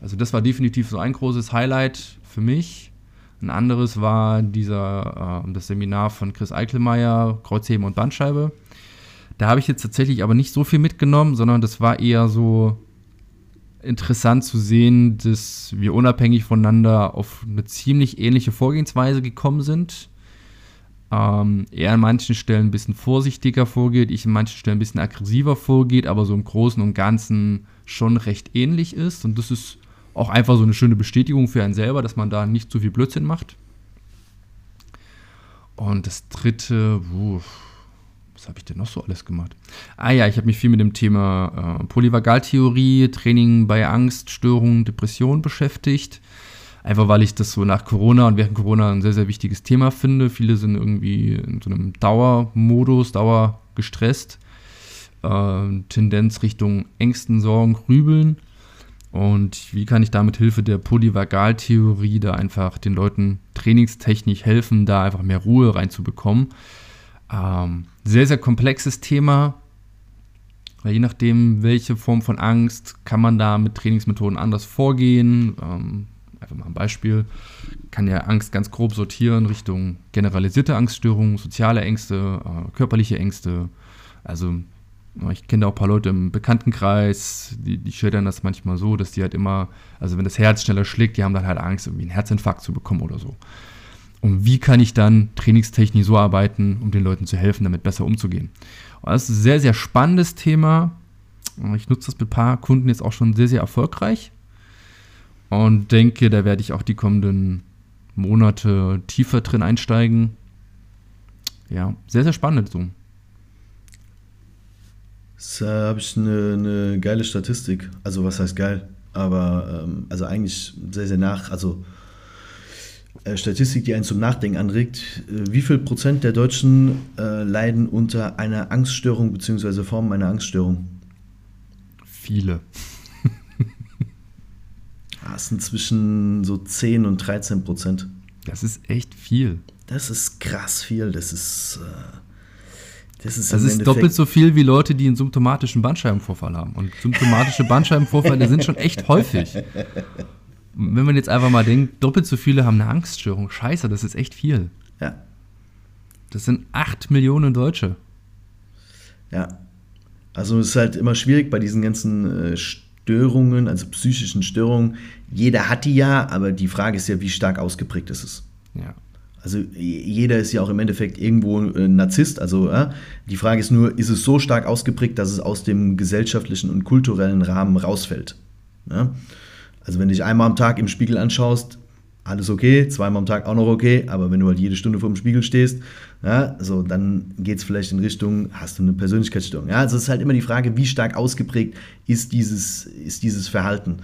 S1: Also das war definitiv so ein großes Highlight für mich. Ein anderes war dieser, äh, das Seminar von Chris Eichelmeier, Kreuzheben und Bandscheibe. Da habe ich jetzt tatsächlich aber nicht so viel mitgenommen, sondern das war eher so interessant zu sehen, dass wir unabhängig voneinander auf eine ziemlich ähnliche Vorgehensweise gekommen sind. Ähm, er an manchen Stellen ein bisschen vorsichtiger vorgeht, ich an manchen Stellen ein bisschen aggressiver vorgeht, aber so im Großen und Ganzen schon recht ähnlich ist. Und das ist auch einfach so eine schöne Bestätigung für einen selber, dass man da nicht zu viel Blödsinn macht. Und das dritte, uff, was habe ich denn noch so alles gemacht? Ah ja, ich habe mich viel mit dem Thema äh, Polyvagaltheorie, Training bei Angst, Störungen, Depression beschäftigt. Einfach weil ich das so nach Corona und während Corona ein sehr, sehr wichtiges Thema finde. Viele sind irgendwie in so einem Dauermodus, dauergestresst. Äh, Tendenz Richtung Ängsten, Sorgen, Grübeln. Und wie kann ich da mit Hilfe der Polyvagaltheorie da einfach den Leuten trainingstechnisch helfen, da einfach mehr Ruhe reinzubekommen? Ähm, sehr, sehr komplexes Thema. Je nachdem, welche Form von Angst, kann man da mit Trainingsmethoden anders vorgehen. Ähm, einfach mal ein Beispiel. Kann ja Angst ganz grob sortieren Richtung generalisierte Angststörungen, soziale Ängste, äh, körperliche Ängste. Also ich kenne auch ein paar Leute im Bekanntenkreis, die, die schildern das manchmal so, dass die halt immer, also wenn das Herz schneller schlägt, die haben dann halt Angst, irgendwie einen Herzinfarkt zu bekommen oder so. Und wie kann ich dann trainingstechnisch so arbeiten, um den Leuten zu helfen, damit besser umzugehen? Und das ist ein sehr, sehr spannendes Thema. Ich nutze das mit ein paar Kunden jetzt auch schon sehr, sehr erfolgreich. Und denke, da werde ich auch die kommenden Monate tiefer drin einsteigen. Ja, sehr, sehr spannend so.
S2: Da habe ich eine, eine, geile Statistik. Also, was heißt geil? Aber, ähm, also eigentlich sehr, sehr nach. Also, äh, Statistik, die einen zum Nachdenken anregt. Äh, wie viel Prozent der Deutschen äh, leiden unter einer Angststörung bzw. Formen einer Angststörung?
S1: Viele.
S2: das [LAUGHS] ah, sind zwischen so 10 und 13 Prozent.
S1: Das ist echt viel.
S2: Das ist krass viel. Das ist. Äh,
S1: das ist, das ist doppelt so viel wie Leute, die einen symptomatischen Bandscheibenvorfall haben. Und symptomatische Bandscheibenvorfälle sind schon echt häufig wenn man jetzt einfach mal denkt, doppelt so viele haben eine Angststörung. Scheiße, das ist echt viel.
S2: Ja.
S1: Das sind 8 Millionen Deutsche.
S2: Ja. Also es ist halt immer schwierig bei diesen ganzen äh, Störungen, also psychischen Störungen. Jeder hat die ja, aber die Frage ist ja, wie stark ausgeprägt ist es.
S1: Ja.
S2: Also jeder ist ja auch im Endeffekt irgendwo ein Narzisst. Also äh, die Frage ist nur, ist es so stark ausgeprägt, dass es aus dem gesellschaftlichen und kulturellen Rahmen rausfällt? Ja? Also wenn du dich einmal am Tag im Spiegel anschaust, alles okay, zweimal am Tag auch noch okay, aber wenn du halt jede Stunde vor dem Spiegel stehst, ja, so, dann geht es vielleicht in Richtung, hast du eine Persönlichkeitsstörung. Ja, also es ist halt immer die Frage, wie stark ausgeprägt ist dieses, ist dieses Verhalten.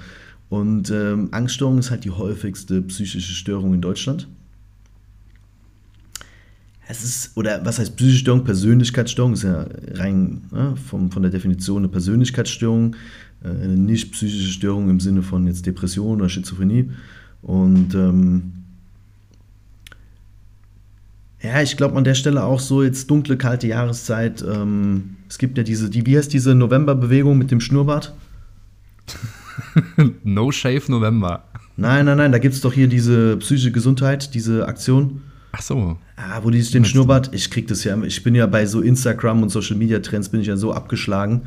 S2: Und ähm, Angststörung ist halt die häufigste psychische Störung in Deutschland. Es ist, oder was heißt psychische Störung? Persönlichkeitsstörung ist ja rein ne, vom, von der Definition eine Persönlichkeitsstörung. Äh, eine nicht psychische Störung im Sinne von jetzt Depression oder Schizophrenie. Und ähm, ja, ich glaube an der Stelle auch so jetzt dunkle, kalte Jahreszeit. Ähm, es gibt ja diese, die, wie heißt diese November-Bewegung mit dem Schnurrbart? [LAUGHS]
S1: no Shave November.
S2: Nein, nein, nein, da gibt es doch hier diese psychische Gesundheit, diese Aktion.
S1: Ach so.
S2: Ah, wo die sich den Schnurrbart, ich krieg das ja, ich bin ja bei so Instagram und Social Media Trends bin ich ja so abgeschlagen.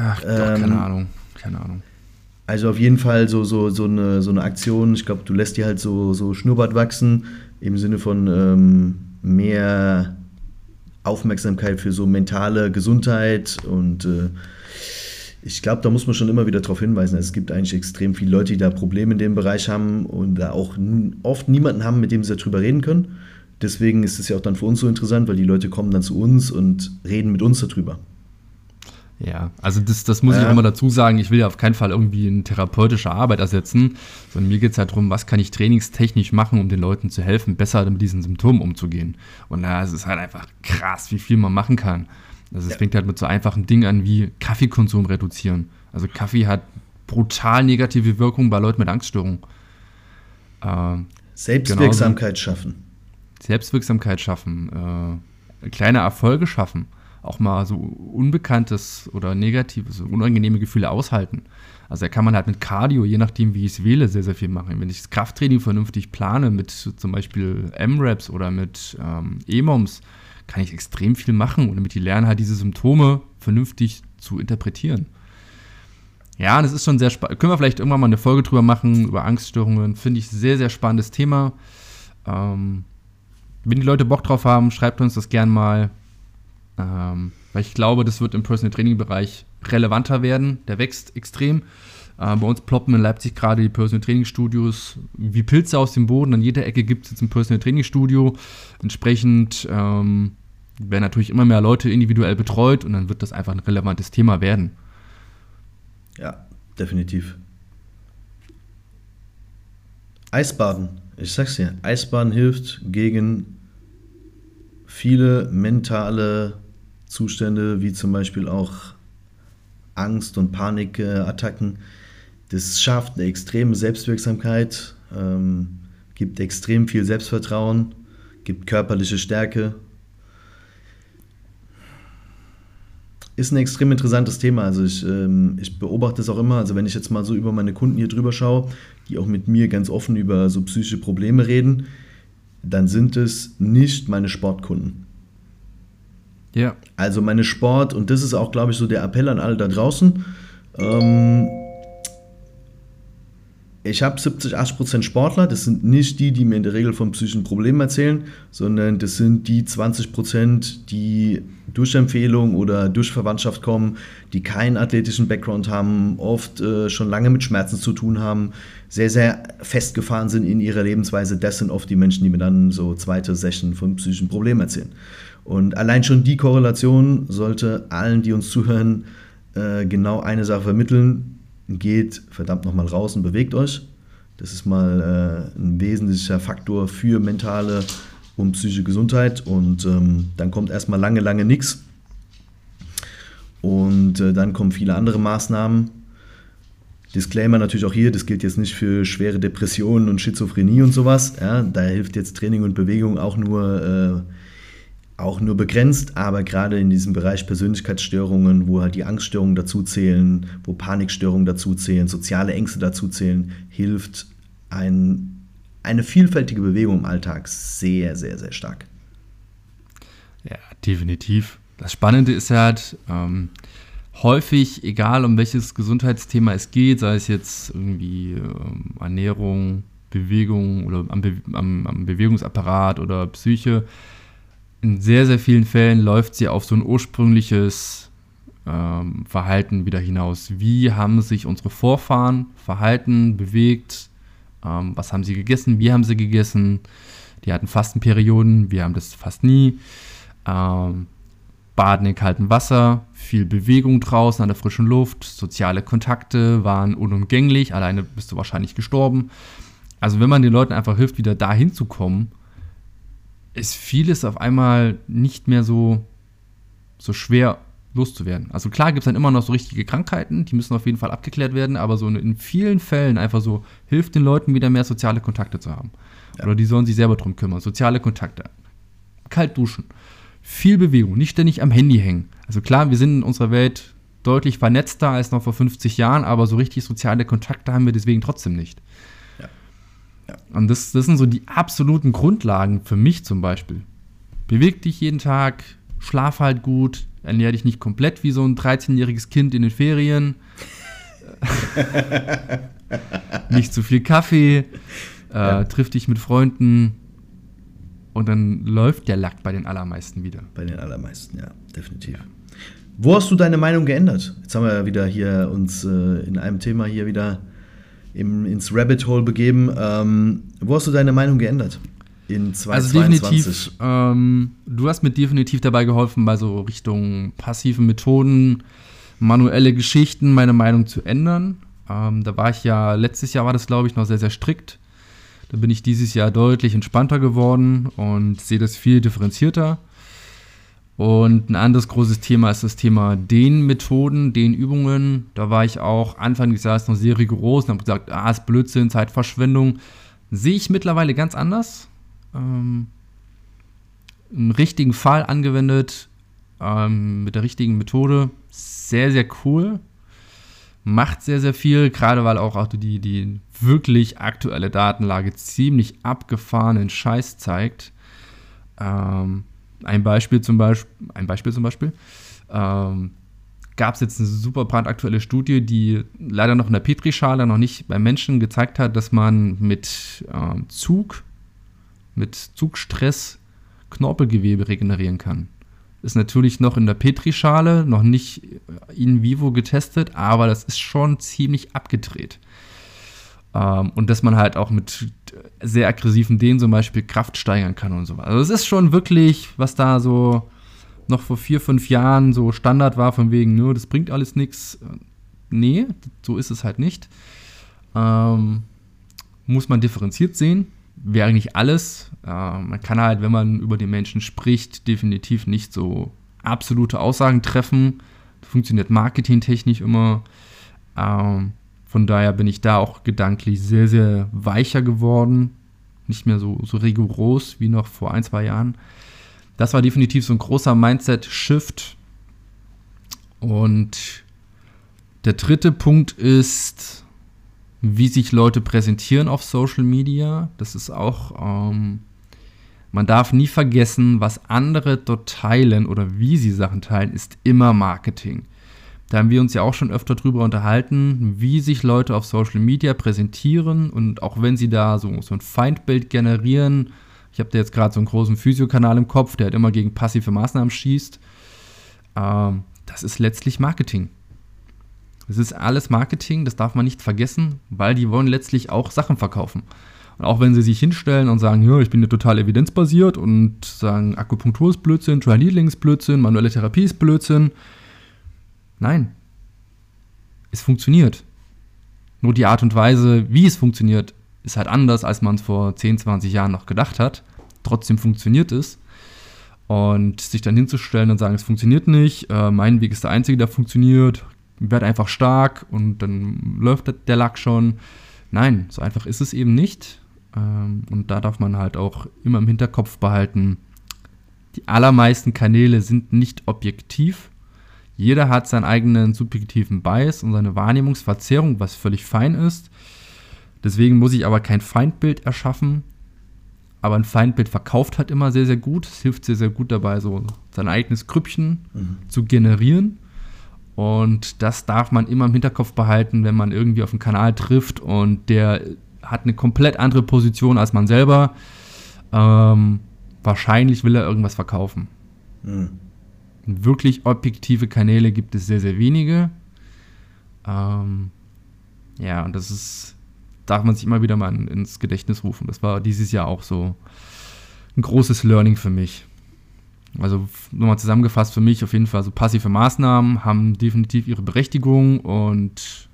S1: Ach, doch, ähm, keine Ahnung keine Ahnung.
S2: Also auf jeden Fall so, so, so, eine, so eine Aktion, ich glaube, du lässt dir halt so, so Schnurrbart wachsen, im Sinne von ähm, mehr Aufmerksamkeit für so mentale Gesundheit und äh, ich glaube, da muss man schon immer wieder darauf hinweisen, es gibt eigentlich extrem viele Leute, die da Probleme in dem Bereich haben und da auch oft niemanden haben, mit dem sie darüber reden können. Deswegen ist es ja auch dann für uns so interessant, weil die Leute kommen dann zu uns und reden mit uns darüber.
S1: Ja, also das, das muss ja. ich auch immer dazu sagen. Ich will ja auf keinen Fall irgendwie eine therapeutische Arbeit ersetzen, sondern mir geht es halt darum, was kann ich trainingstechnisch machen, um den Leuten zu helfen, besser mit diesen Symptomen umzugehen. Und da ist es halt einfach krass, wie viel man machen kann. Also es ja. fängt halt mit so einfachen Dingen an wie Kaffeekonsum reduzieren. Also Kaffee hat brutal negative Wirkungen bei Leuten mit Angststörungen.
S2: Äh, Selbstwirksamkeit genauso. schaffen.
S1: Selbstwirksamkeit schaffen, äh, kleine Erfolge schaffen auch mal so unbekanntes oder negatives, unangenehme Gefühle aushalten. Also da kann man halt mit Cardio, je nachdem wie ich es wähle, sehr, sehr viel machen. Wenn ich das Krafttraining vernünftig plane mit zum Beispiel M-Raps oder mit ähm, E-Moms, kann ich extrem viel machen und damit die lernen halt diese Symptome vernünftig zu interpretieren. Ja, es ist schon sehr spannend. Können wir vielleicht irgendwann mal eine Folge drüber machen, über Angststörungen. Finde ich sehr, sehr spannendes Thema. Ähm, wenn die Leute Bock drauf haben, schreibt uns das gern mal. Ähm, weil ich glaube, das wird im Personal Training Bereich relevanter werden. Der wächst extrem. Äh, bei uns ploppen in Leipzig gerade die Personal Training Studios wie Pilze aus dem Boden. An jeder Ecke gibt es jetzt ein Personal Training Studio. Entsprechend ähm, werden natürlich immer mehr Leute individuell betreut und dann wird das einfach ein relevantes Thema werden.
S2: Ja, definitiv. Eisbaden. Ich sag's dir, Eisbaden hilft gegen viele mentale Zustände, wie zum Beispiel auch Angst- und Panikattacken. Das schafft eine extreme Selbstwirksamkeit, ähm, gibt extrem viel Selbstvertrauen, gibt körperliche Stärke. Ist ein extrem interessantes Thema. Also ich, ähm, ich beobachte es auch immer. Also wenn ich jetzt mal so über meine Kunden hier drüber schaue, die auch mit mir ganz offen über so psychische Probleme reden, dann sind es nicht meine Sportkunden. Ja. Also meine Sport, und das ist auch, glaube ich, so der Appell an alle da draußen. Ähm, ich habe 70, 80 Prozent Sportler, das sind nicht die, die mir in der Regel von psychischen Problemen erzählen, sondern das sind die 20 Prozent, die durch Empfehlung oder durch Verwandtschaft kommen, die keinen athletischen Background haben, oft äh, schon lange mit Schmerzen zu tun haben, sehr, sehr festgefahren sind in ihrer Lebensweise. Das sind oft die Menschen, die mir dann so zweite Session von psychischen Problemen erzählen. Und allein schon die Korrelation sollte allen, die uns zuhören, äh, genau eine Sache vermitteln. Geht verdammt nochmal raus und bewegt euch. Das ist mal äh, ein wesentlicher Faktor für mentale und psychische Gesundheit. Und ähm, dann kommt erstmal lange, lange nichts. Und äh, dann kommen viele andere Maßnahmen. Disclaimer natürlich auch hier, das gilt jetzt nicht für schwere Depressionen und Schizophrenie und sowas. Ja, da hilft jetzt Training und Bewegung auch nur äh, auch nur begrenzt, aber gerade in diesem Bereich Persönlichkeitsstörungen, wo halt die Angststörungen dazu zählen, wo Panikstörungen dazu zählen, soziale Ängste dazu zählen, hilft ein, eine vielfältige Bewegung im Alltag sehr, sehr, sehr stark.
S1: Ja, definitiv. Das Spannende ist halt, ähm, häufig, egal um welches Gesundheitsthema es geht, sei es jetzt irgendwie ähm, Ernährung, Bewegung oder am, Be am, am Bewegungsapparat oder Psyche, in sehr, sehr vielen Fällen läuft sie auf so ein ursprüngliches ähm, Verhalten wieder hinaus. Wie haben sich unsere Vorfahren verhalten, bewegt? Ähm, was haben sie gegessen? Wie haben sie gegessen? Die hatten Fastenperioden, wir haben das fast nie. Ähm, Baden in kaltem Wasser, viel Bewegung draußen an der frischen Luft, soziale Kontakte waren unumgänglich, alleine bist du wahrscheinlich gestorben. Also wenn man den Leuten einfach hilft, wieder dahin zu kommen, ist vieles auf einmal nicht mehr so, so schwer loszuwerden. Also klar gibt es dann immer noch so richtige Krankheiten, die müssen auf jeden Fall abgeklärt werden, aber so in vielen Fällen einfach so hilft den Leuten wieder mehr soziale Kontakte zu haben. Ja. Oder die sollen sich selber drum kümmern. Soziale Kontakte. Kalt duschen. Viel Bewegung, nicht ständig am Handy hängen. Also klar, wir sind in unserer Welt deutlich vernetzter als noch vor 50 Jahren, aber so richtig soziale Kontakte haben wir deswegen trotzdem nicht. Ja. Und das, das sind so die absoluten Grundlagen für mich zum Beispiel. Beweg dich jeden Tag, schlaf halt gut, ernähr dich nicht komplett wie so ein 13-jähriges Kind in den Ferien. [LAUGHS] nicht zu viel Kaffee, äh, ja. triff dich mit Freunden und dann läuft der Lack bei den allermeisten wieder.
S2: Bei den allermeisten, ja, definitiv. Ja. Wo hast du deine Meinung geändert? Jetzt haben wir ja wieder hier uns äh, in einem Thema hier wieder im, ins Rabbit Hole begeben. Ähm, wo hast du deine Meinung geändert? in
S1: Also definitiv, ähm, du hast mir definitiv dabei geholfen, bei so Richtung passiven Methoden, manuelle Geschichten meine Meinung zu ändern. Ähm, da war ich ja, letztes Jahr war das, glaube ich, noch sehr, sehr strikt. Da bin ich dieses Jahr deutlich entspannter geworden und sehe das viel differenzierter. Und ein anderes großes Thema ist das Thema Den-Methoden, Den-Übungen. Da war ich auch Anfang des Jahres noch sehr rigoros und habe gesagt, ah, ist Blödsinn, Zeitverschwendung. Sehe ich mittlerweile ganz anders. Ähm, Im richtigen Fall angewendet, ähm, mit der richtigen Methode. Sehr, sehr cool macht sehr, sehr viel, gerade weil auch, auch die, die wirklich aktuelle Datenlage ziemlich abgefahrenen Scheiß zeigt. Ähm, ein Beispiel zum Beispiel, ein Beispiel zum Beispiel, ähm, gab es jetzt eine super brandaktuelle Studie, die leider noch in der Petrischale noch nicht beim Menschen gezeigt hat, dass man mit ähm, Zug, mit Zugstress Knorpelgewebe regenerieren kann. Ist natürlich noch in der Petrischale, noch nicht in vivo getestet, aber das ist schon ziemlich abgedreht. Ähm, und dass man halt auch mit sehr aggressiven Dehnen zum Beispiel Kraft steigern kann und so weiter. Also es ist schon wirklich, was da so noch vor vier, fünf Jahren so Standard war, von wegen, nur das bringt alles nichts. Nee, so ist es halt nicht. Ähm, muss man differenziert sehen wäre nicht alles. Äh, man kann halt, wenn man über die Menschen spricht, definitiv nicht so absolute Aussagen treffen. Funktioniert marketingtechnisch immer. Ähm, von daher bin ich da auch gedanklich sehr, sehr weicher geworden. Nicht mehr so, so rigoros wie noch vor ein, zwei Jahren. Das war definitiv so ein großer Mindset-Shift. Und der dritte Punkt ist, wie sich Leute präsentieren auf Social Media. Das ist auch, ähm, man darf nie vergessen, was andere dort teilen oder wie sie Sachen teilen, ist immer Marketing. Da haben wir uns ja auch schon öfter drüber unterhalten, wie sich Leute auf Social Media präsentieren und auch wenn sie da so, so ein Feindbild generieren, ich habe da jetzt gerade so einen großen Physiokanal im Kopf, der halt immer gegen passive Maßnahmen schießt, ähm, das ist letztlich Marketing. Das ist alles Marketing, das darf man nicht vergessen, weil die wollen letztlich auch Sachen verkaufen. Und auch wenn sie sich hinstellen und sagen, ja, ich bin ja total evidenzbasiert und sagen, Akupunktur ist Blödsinn, Trial Needling ist Blödsinn, manuelle Therapie ist Blödsinn. Nein. Es funktioniert. Nur die Art und Weise, wie es funktioniert, ist halt anders, als man es vor 10, 20 Jahren noch gedacht hat. Trotzdem funktioniert es. Und sich dann hinzustellen und sagen, es funktioniert nicht, äh, mein Weg ist der einzige, der funktioniert, werd einfach stark und dann läuft der Lack schon. Nein, so einfach ist es eben nicht. Ähm, und da darf man halt auch immer im Hinterkopf behalten, die allermeisten Kanäle sind nicht objektiv. Jeder hat seinen eigenen subjektiven Bias und seine Wahrnehmungsverzerrung, was völlig fein ist. Deswegen muss ich aber kein Feindbild erschaffen. Aber ein Feindbild verkauft halt immer sehr, sehr gut. Es hilft sehr, sehr gut dabei, so sein eigenes Krüppchen mhm. zu generieren. Und das darf man immer im Hinterkopf behalten, wenn man irgendwie auf einen Kanal trifft und der hat eine komplett andere Position als man selber. Ähm, wahrscheinlich will er irgendwas verkaufen. Mhm. Wirklich objektive Kanäle gibt es sehr, sehr wenige. Ähm, ja, und das ist, darf man sich immer wieder mal ins Gedächtnis rufen. Das war dieses Jahr auch so ein großes Learning für mich. Also nochmal zusammengefasst für mich auf jeden Fall so passive Maßnahmen haben definitiv ihre Berechtigung und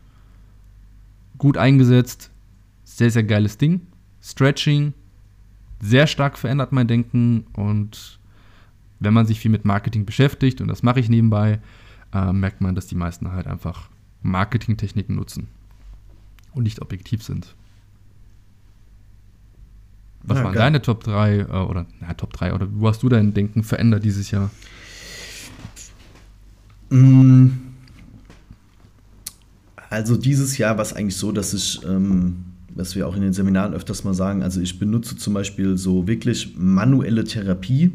S1: gut eingesetzt. Sehr, sehr geiles Ding. Stretching, sehr stark verändert mein Denken und wenn man sich viel mit Marketing beschäftigt, und das mache ich nebenbei, äh, merkt man, dass die meisten halt einfach Marketingtechniken nutzen und nicht objektiv sind. Was ja, waren geil. deine Top 3 äh, oder na, Top 3 oder wo hast du dein Denken verändert dieses Jahr?
S2: Mm. Also dieses Jahr war es eigentlich so, dass ich, ähm, was wir auch in den Seminaren öfters mal sagen, also ich benutze zum Beispiel so wirklich manuelle Therapie.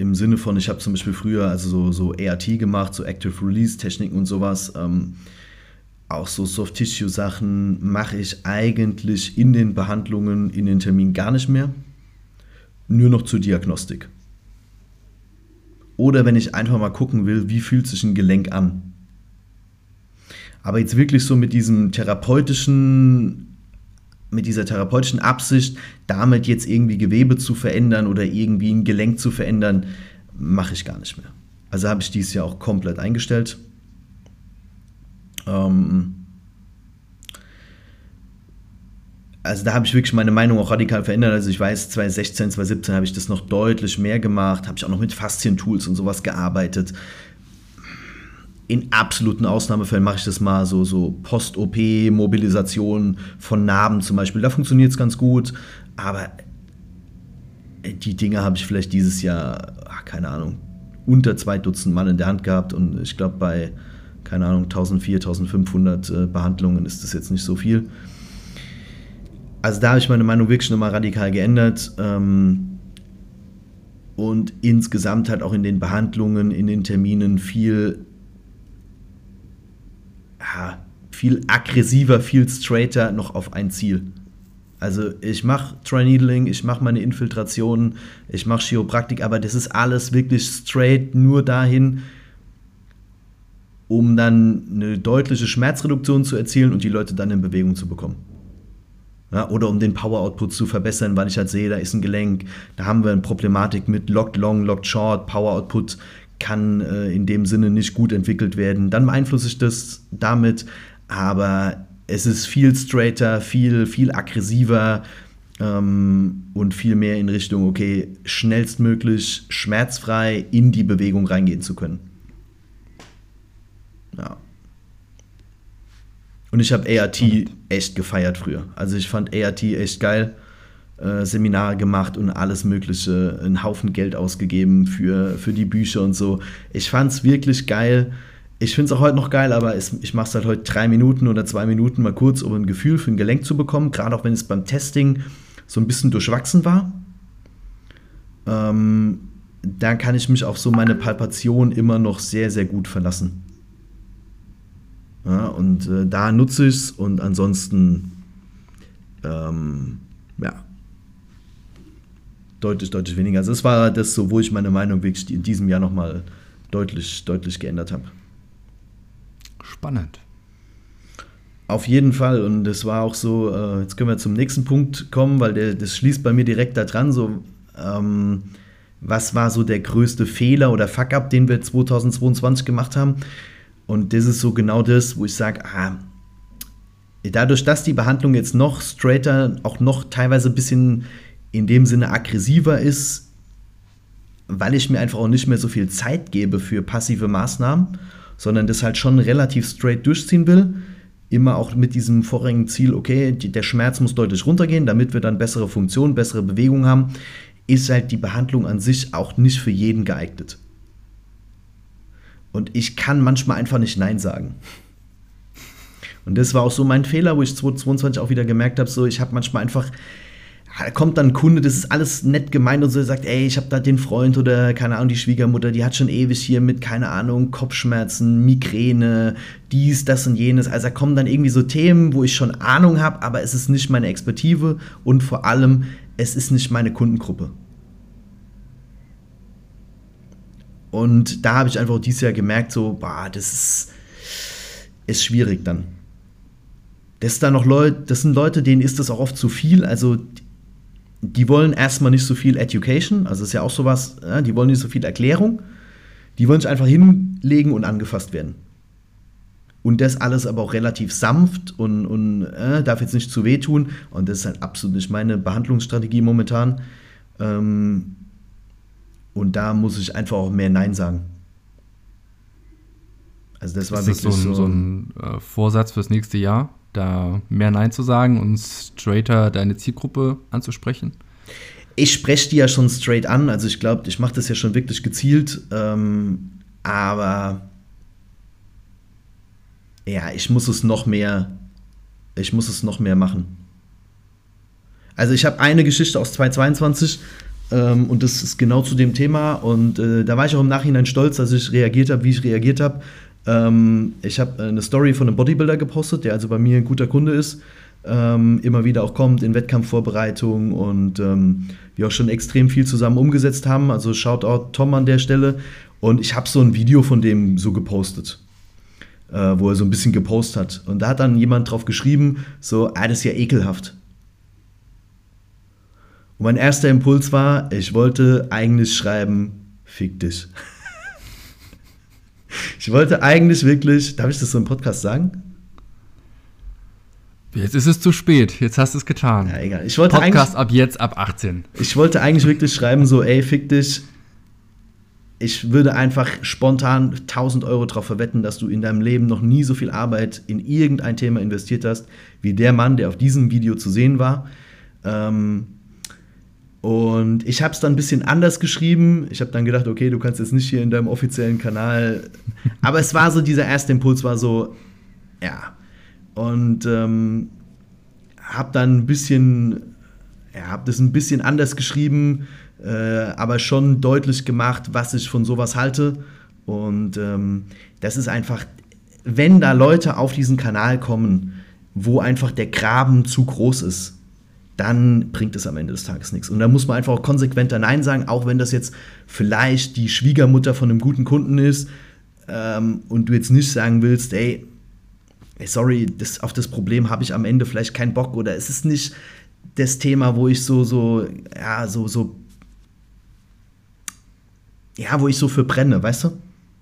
S2: Im Sinne von, ich habe zum Beispiel früher also so, so ERT gemacht, so Active Release Techniken und sowas. Ähm, auch so Soft-Tissue-Sachen mache ich eigentlich in den Behandlungen, in den Terminen gar nicht mehr. Nur noch zur Diagnostik. Oder wenn ich einfach mal gucken will, wie fühlt sich ein Gelenk an. Aber jetzt wirklich so mit diesem therapeutischen mit dieser therapeutischen Absicht, damit jetzt irgendwie Gewebe zu verändern oder irgendwie ein Gelenk zu verändern, mache ich gar nicht mehr. Also habe ich dieses Jahr auch komplett eingestellt. Ähm also da habe ich wirklich meine Meinung auch radikal verändert. Also ich weiß, 2016, 2017 habe ich das noch deutlich mehr gemacht, habe ich auch noch mit Faszien-Tools und sowas gearbeitet. In absoluten Ausnahmefällen mache ich das mal so, so Post-OP-Mobilisation von Narben zum Beispiel. Da funktioniert es ganz gut, aber die Dinge habe ich vielleicht dieses Jahr, ach, keine Ahnung, unter zwei Dutzend Mal in der Hand gehabt und ich glaube bei, keine Ahnung, 1400, 1500 äh, Behandlungen ist das jetzt nicht so viel. Also da habe ich meine Meinung wirklich nochmal radikal geändert ähm, und insgesamt halt auch in den Behandlungen, in den Terminen viel, ja, viel aggressiver, viel straighter noch auf ein Ziel. Also ich mache Tri-Needling, ich mache meine Infiltrationen, ich mache Chiropraktik, aber das ist alles wirklich straight nur dahin, um dann eine deutliche Schmerzreduktion zu erzielen und die Leute dann in Bewegung zu bekommen. Ja, oder um den Power-Output zu verbessern, weil ich halt sehe, da ist ein Gelenk, da haben wir eine Problematik mit Locked Long, Locked Short, Power-Output kann äh, in dem Sinne nicht gut entwickelt werden. Dann beeinflusse ich das damit, aber es ist viel straighter, viel, viel aggressiver ähm, und viel mehr in Richtung, okay, schnellstmöglich, schmerzfrei in die Bewegung reingehen zu können. Ja. Und ich habe ART echt gefeiert früher. Also ich fand ART echt geil. Äh, Seminare gemacht und alles Mögliche, einen Haufen Geld ausgegeben für, für die Bücher und so. Ich fand es wirklich geil ich finde es auch heute noch geil, aber es, ich mache es halt heute drei Minuten oder zwei Minuten mal kurz, um ein Gefühl für ein Gelenk zu bekommen, gerade auch wenn es beim Testing so ein bisschen durchwachsen war. Ähm, da kann ich mich auf so meine Palpation immer noch sehr, sehr gut verlassen. Ja, und äh, da nutze ich es und ansonsten, ähm, ja, deutlich, deutlich weniger. Also es war das so, wo ich meine Meinung wirklich in diesem Jahr nochmal deutlich, deutlich geändert habe.
S1: Spannend.
S2: Auf jeden Fall. Und es war auch so, äh, jetzt können wir zum nächsten Punkt kommen, weil der, das schließt bei mir direkt da dran. So, ähm, was war so der größte Fehler oder Fuck-up, den wir 2022 gemacht haben? Und das ist so genau das, wo ich sage, ah, dadurch, dass die Behandlung jetzt noch straighter, auch noch teilweise ein bisschen in dem Sinne aggressiver ist, weil ich mir einfach auch nicht mehr so viel Zeit gebe für passive Maßnahmen sondern das halt schon relativ straight durchziehen will. Immer auch mit diesem vorrangigen Ziel, okay, die, der Schmerz muss deutlich runtergehen, damit wir dann bessere Funktionen, bessere Bewegungen haben, ist halt die Behandlung an sich auch nicht für jeden geeignet. Und ich kann manchmal einfach nicht Nein sagen. Und das war auch so mein Fehler, wo ich 2022 auch wieder gemerkt habe, so ich habe manchmal einfach kommt dann ein Kunde, das ist alles nett gemeint und so, sagt, ey, ich habe da den Freund oder keine Ahnung, die Schwiegermutter, die hat schon ewig hier mit, keine Ahnung, Kopfschmerzen, Migräne, dies, das und jenes. Also da kommen dann irgendwie so Themen, wo ich schon Ahnung habe, aber es ist nicht meine Expertise und vor allem, es ist nicht meine Kundengruppe. Und da habe ich einfach dieses Jahr gemerkt, so, boah, das ist, ist schwierig dann. Das, da noch Leute, das sind Leute, denen ist das auch oft zu viel. Also die wollen erstmal nicht so viel Education, also ist ja auch sowas, ja, die wollen nicht so viel Erklärung. Die wollen sich einfach hinlegen und angefasst werden. Und das alles aber auch relativ sanft und, und äh, darf jetzt nicht zu wehtun. Und das ist halt absolut nicht meine Behandlungsstrategie momentan. Ähm, und da muss ich einfach auch mehr Nein sagen.
S1: Also das war ist wirklich das so ein, so ein äh, Vorsatz fürs nächste Jahr? Da mehr Nein zu sagen und straighter deine Zielgruppe anzusprechen?
S2: Ich spreche die ja schon straight an, also ich glaube, ich mache das ja schon wirklich gezielt, ähm, aber ja, ich muss es noch mehr, ich muss es noch mehr machen. Also ich habe eine Geschichte aus 2022 ähm, und das ist genau zu dem Thema und äh, da war ich auch im Nachhinein stolz, dass ich reagiert habe, wie ich reagiert habe, ähm, ich habe äh, eine Story von einem Bodybuilder gepostet, der also bei mir ein guter Kunde ist, ähm, immer wieder auch kommt in Wettkampfvorbereitung und ähm, wir auch schon extrem viel zusammen umgesetzt haben. Also Shoutout Tom an der Stelle. Und ich habe so ein Video von dem so gepostet, äh, wo er so ein bisschen gepostet hat. Und da hat dann jemand drauf geschrieben, so, ah, das ist ja ekelhaft. Und mein erster Impuls war, ich wollte eigentlich schreiben, fick dich. [LAUGHS] ich wollte eigentlich wirklich, darf ich das so im Podcast sagen?
S1: Jetzt ist es zu spät. Jetzt hast du es getan.
S2: Ja, egal. Ich wollte
S1: Podcast ab jetzt ab 18.
S2: Ich wollte eigentlich wirklich schreiben, so, ey, fick dich. Ich würde einfach spontan 1000 Euro darauf verwetten, dass du in deinem Leben noch nie so viel Arbeit in irgendein Thema investiert hast, wie der Mann, der auf diesem Video zu sehen war. Ähm, und ich habe es dann ein bisschen anders geschrieben. Ich habe dann gedacht, okay, du kannst jetzt nicht hier in deinem offiziellen Kanal. Aber es war so, dieser erste Impuls war so, ja, und ähm, habe dann ein bisschen, ja, habe das ein bisschen anders geschrieben, äh, aber schon deutlich gemacht, was ich von sowas halte. Und ähm, das ist einfach, wenn da Leute auf diesen Kanal kommen, wo einfach der Graben zu groß ist, dann bringt es am Ende des Tages nichts. Und da muss man einfach auch konsequenter Nein sagen, auch wenn das jetzt vielleicht die Schwiegermutter von einem guten Kunden ist ähm, und du jetzt nicht sagen willst, ey, ey, sorry, das, auf das Problem habe ich am Ende vielleicht keinen Bock oder es ist nicht das Thema, wo ich so, so, ja, so, so, ja, wo ich so für brenne, weißt du?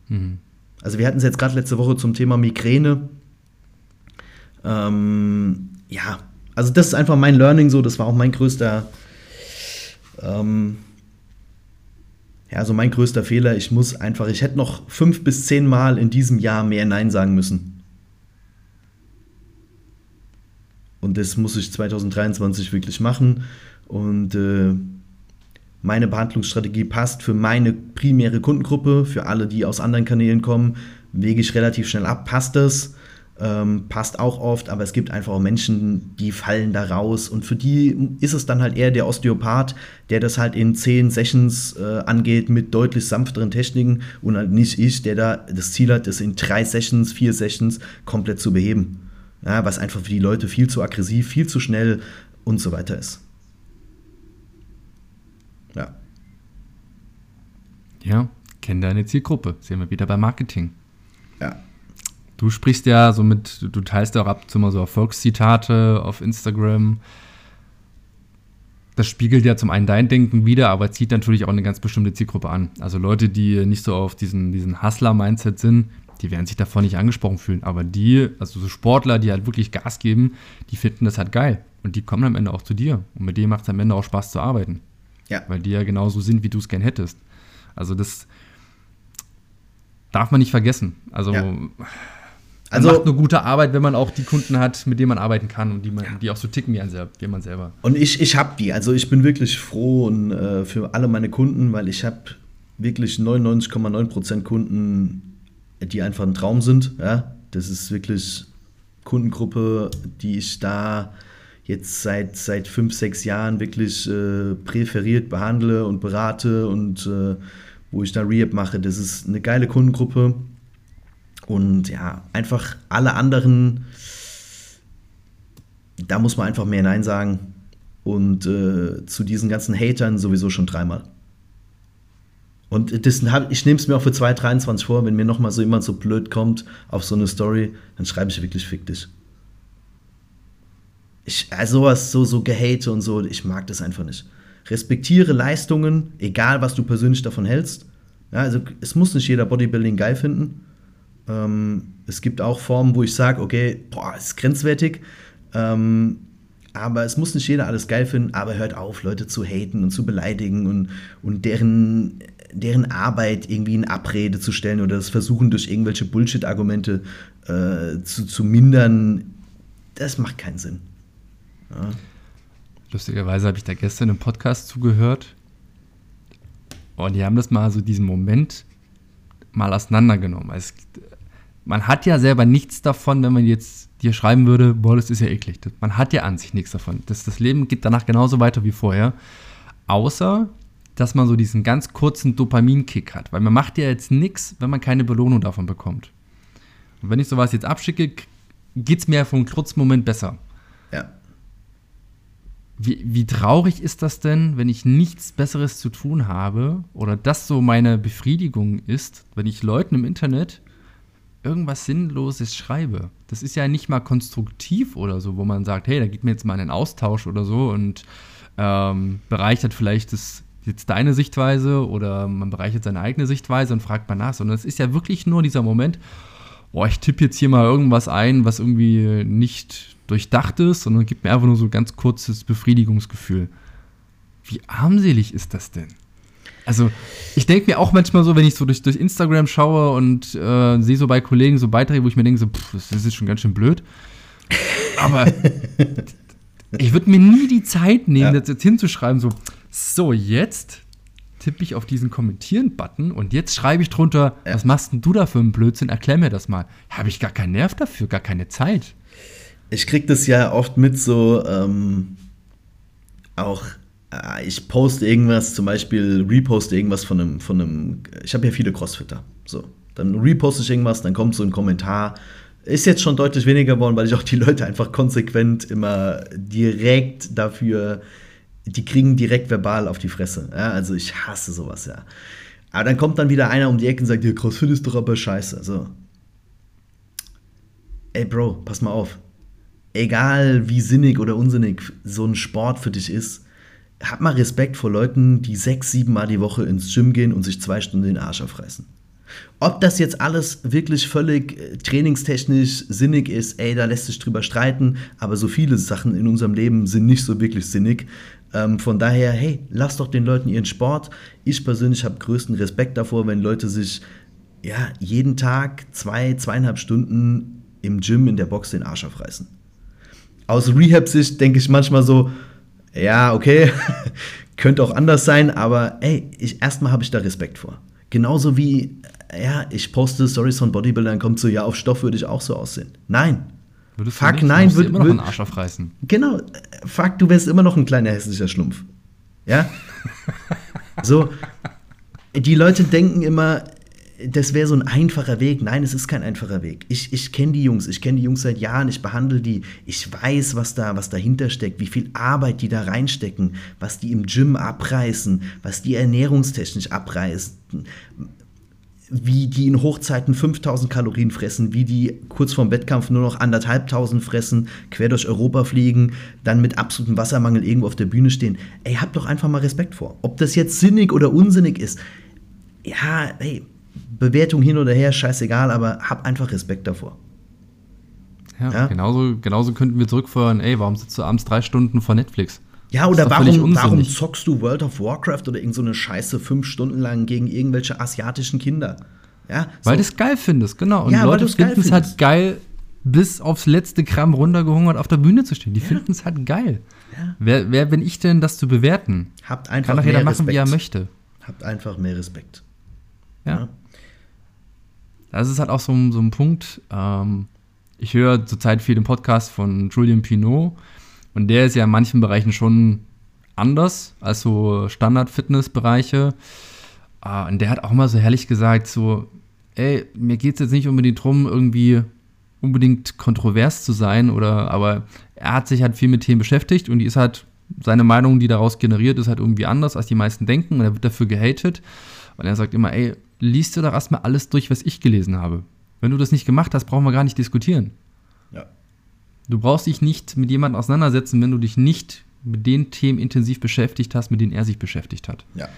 S2: Mhm. Also wir hatten es jetzt gerade letzte Woche zum Thema Migräne. Ähm, ja, also das ist einfach mein Learning so, das war auch mein größter, ähm, ja, so mein größter Fehler. Ich muss einfach, ich hätte noch fünf bis zehn Mal in diesem Jahr mehr Nein sagen müssen. Und das muss ich 2023 wirklich machen. Und äh, meine Behandlungsstrategie passt für meine primäre Kundengruppe, für alle, die aus anderen Kanälen kommen, wege ich relativ schnell ab. Passt das? Ähm, passt auch oft, aber es gibt einfach auch Menschen, die fallen da raus und für die ist es dann halt eher der Osteopath, der das halt in zehn Sessions äh, angeht mit deutlich sanfteren Techniken und halt nicht ich, der da das Ziel hat, das in drei Sessions, vier Sessions komplett zu beheben ja, was einfach für die Leute viel zu aggressiv, viel zu schnell und so weiter ist. Ja.
S1: Ja, kenn deine Zielgruppe. Sehen wir wieder beim Marketing.
S2: Ja.
S1: Du sprichst ja so mit, du teilst ja auch ab und zu mal so Erfolgszitate auf Instagram. Das spiegelt ja zum einen dein Denken wieder, aber zieht natürlich auch eine ganz bestimmte Zielgruppe an. Also Leute, die nicht so auf diesen, diesen Hustler-Mindset sind, die werden sich davon nicht angesprochen fühlen. Aber die, also so Sportler, die halt wirklich Gas geben, die finden das halt geil. Und die kommen am Ende auch zu dir. Und mit denen macht es am Ende auch Spaß zu arbeiten.
S2: Ja.
S1: Weil die ja genauso sind, wie du es gern hättest. Also das darf man nicht vergessen. Also, ja. Also macht eine gute Arbeit, wenn man auch die Kunden hat, mit denen man arbeiten kann und die, man, ja. die auch so ticken wie, ein, wie man selber.
S2: Und ich, ich habe die. Also ich bin wirklich froh und, äh, für alle meine Kunden, weil ich habe wirklich 99,9% Kunden, die einfach ein Traum sind. Ja? Das ist wirklich Kundengruppe, die ich da jetzt seit, seit fünf, sechs Jahren wirklich äh, präferiert behandle und berate und äh, wo ich da Rehab mache. Das ist eine geile Kundengruppe. Und ja, einfach alle anderen, da muss man einfach mehr Nein sagen. Und äh, zu diesen ganzen Hatern sowieso schon dreimal. Und das, ich nehme es mir auch für 2023 vor, wenn mir nochmal so jemand so blöd kommt auf so eine Story, dann schreibe ich wirklich fick dich. Ich, also sowas, so, so Gehate und so, ich mag das einfach nicht. Respektiere Leistungen, egal was du persönlich davon hältst. Ja, also es muss nicht jeder Bodybuilding geil finden. Ähm, es gibt auch Formen, wo ich sage, okay, boah, ist grenzwertig. Ähm, aber es muss nicht jeder alles geil finden, aber hört auf, Leute zu haten und zu beleidigen und, und deren deren Arbeit irgendwie in Abrede zu stellen oder das Versuchen durch irgendwelche Bullshit-Argumente äh, zu, zu mindern, das macht keinen Sinn. Ja.
S1: Lustigerweise habe ich da gestern im Podcast zugehört und die haben das mal so diesen Moment mal auseinandergenommen. Es, man hat ja selber nichts davon, wenn man jetzt dir schreiben würde, boah, das ist ja eklig. Man hat ja an sich nichts davon. Das, das Leben geht danach genauso weiter wie vorher. Außer dass man so diesen ganz kurzen Dopaminkick hat. Weil man macht ja jetzt nichts, wenn man keine Belohnung davon bekommt. Und wenn ich sowas jetzt abschicke, geht es mir für einen kurzen Moment besser.
S2: Ja.
S1: Wie, wie traurig ist das denn, wenn ich nichts Besseres zu tun habe oder das so meine Befriedigung ist, wenn ich Leuten im Internet irgendwas Sinnloses schreibe. Das ist ja nicht mal konstruktiv oder so, wo man sagt, hey, da geht mir jetzt mal einen Austausch oder so und ähm, bereichert vielleicht das, jetzt deine Sichtweise oder man bereichert seine eigene Sichtweise und fragt mal nach, sondern es ist ja wirklich nur dieser Moment, boah, ich tippe jetzt hier mal irgendwas ein, was irgendwie nicht durchdacht ist, sondern gibt mir einfach nur so ein ganz kurzes Befriedigungsgefühl. Wie armselig ist das denn? Also, ich denke mir auch manchmal so, wenn ich so durch, durch Instagram schaue und äh, sehe so bei Kollegen so Beiträge, wo ich mir denke, so, pff, das ist schon ganz schön blöd. Aber [LAUGHS] ich würde mir nie die Zeit nehmen, ja. das jetzt hinzuschreiben, so, so, jetzt tippe ich auf diesen Kommentieren-Button und jetzt schreibe ich drunter, ja. was machst denn du da für einen Blödsinn? Erklär mir das mal. Habe ich gar keinen Nerv dafür, gar keine Zeit.
S2: Ich kriege das ja oft mit so, ähm, auch ich poste irgendwas, zum Beispiel reposte irgendwas von einem, von einem, ich habe ja viele Crossfitter, so. Dann reposte ich irgendwas, dann kommt so ein Kommentar. Ist jetzt schon deutlich weniger geworden, weil ich auch die Leute einfach konsequent immer direkt dafür, die kriegen direkt verbal auf die Fresse. Ja? Also ich hasse sowas, ja. Aber dann kommt dann wieder einer um die Ecke und sagt, ja, Crossfit ist doch aber scheiße. So. Ey, Bro, pass mal auf. Egal wie sinnig oder unsinnig so ein Sport für dich ist, hab mal Respekt vor Leuten, die sechs, sieben Mal die Woche ins Gym gehen und sich zwei Stunden den Arsch aufreißen. Ob das jetzt alles wirklich völlig äh, trainingstechnisch sinnig ist, ey, da lässt sich drüber streiten, aber so viele Sachen in unserem Leben sind nicht so wirklich sinnig. Ähm, von daher, hey, lass doch den Leuten ihren Sport. Ich persönlich habe größten Respekt davor, wenn Leute sich ja, jeden Tag zwei, zweieinhalb Stunden im Gym in der Box den Arsch aufreißen. Aus Rehab-Sicht denke ich manchmal so, ja, okay, [LAUGHS] könnte auch anders sein, aber ey, ich, erstmal habe ich da Respekt vor. Genauso wie, ja, ich poste Stories von Bodybuildern, kommt so, ja, auf Stoff würde ich auch so aussehen. Nein.
S1: Würdest fuck, nein, würde immer noch einen Arsch aufreißen.
S2: Genau, fuck, du wärst immer noch ein kleiner hässlicher Schlumpf. Ja? [LAUGHS] so, die Leute denken immer, das wäre so ein einfacher Weg. Nein, es ist kein einfacher Weg. Ich, ich kenne die Jungs, ich kenne die Jungs seit Jahren, ich behandle die, ich weiß, was da, was dahinter steckt, wie viel Arbeit die da reinstecken, was die im Gym abreißen, was die ernährungstechnisch abreißen, wie die in Hochzeiten 5000 Kalorien fressen, wie die kurz vorm Wettkampf nur noch anderthalbtausend fressen, quer durch Europa fliegen, dann mit absolutem Wassermangel irgendwo auf der Bühne stehen. Ey, habt doch einfach mal Respekt vor. Ob das jetzt sinnig oder unsinnig ist, ja, ey, Bewertung hin oder her, scheißegal, aber hab einfach Respekt davor.
S1: Ja, ja? Genauso, genauso könnten wir zurückfahren, ey, warum sitzt du abends drei Stunden vor Netflix?
S2: Ja, oder warum, warum zockst du World of Warcraft oder irgend so eine Scheiße fünf Stunden lang gegen irgendwelche asiatischen Kinder? Ja,
S1: so. Weil du es geil findest, genau. Und ja, Leute finden es halt geil, bis aufs letzte Gramm runtergehungert auf der Bühne zu stehen. Die ja. finden es halt geil. Ja. Wer, wer bin ich denn, das zu bewerten?
S2: Habt einfach
S1: Kann doch jeder machen, Respekt. wie er möchte.
S2: Habt einfach mehr Respekt.
S1: Ja. ja. Das ist halt auch so, so ein Punkt. Ähm, ich höre zurzeit viel den Podcast von Julian Pinot und der ist ja in manchen Bereichen schon anders als so Standard-Fitness-Bereiche. Äh, und der hat auch mal so herrlich gesagt, so, ey, mir geht es jetzt nicht unbedingt darum, irgendwie unbedingt kontrovers zu sein, oder, aber er hat sich halt viel mit Themen beschäftigt und die ist halt, seine Meinung, die daraus generiert, ist halt irgendwie anders, als die meisten denken und er wird dafür gehatet. Und er sagt immer, ey, liest du doch erstmal alles durch, was ich gelesen habe. Wenn du das nicht gemacht hast, brauchen wir gar nicht diskutieren.
S2: Ja.
S1: Du brauchst dich nicht mit jemandem auseinandersetzen, wenn du dich nicht mit den Themen intensiv beschäftigt hast, mit denen er sich beschäftigt hat.
S2: Ja,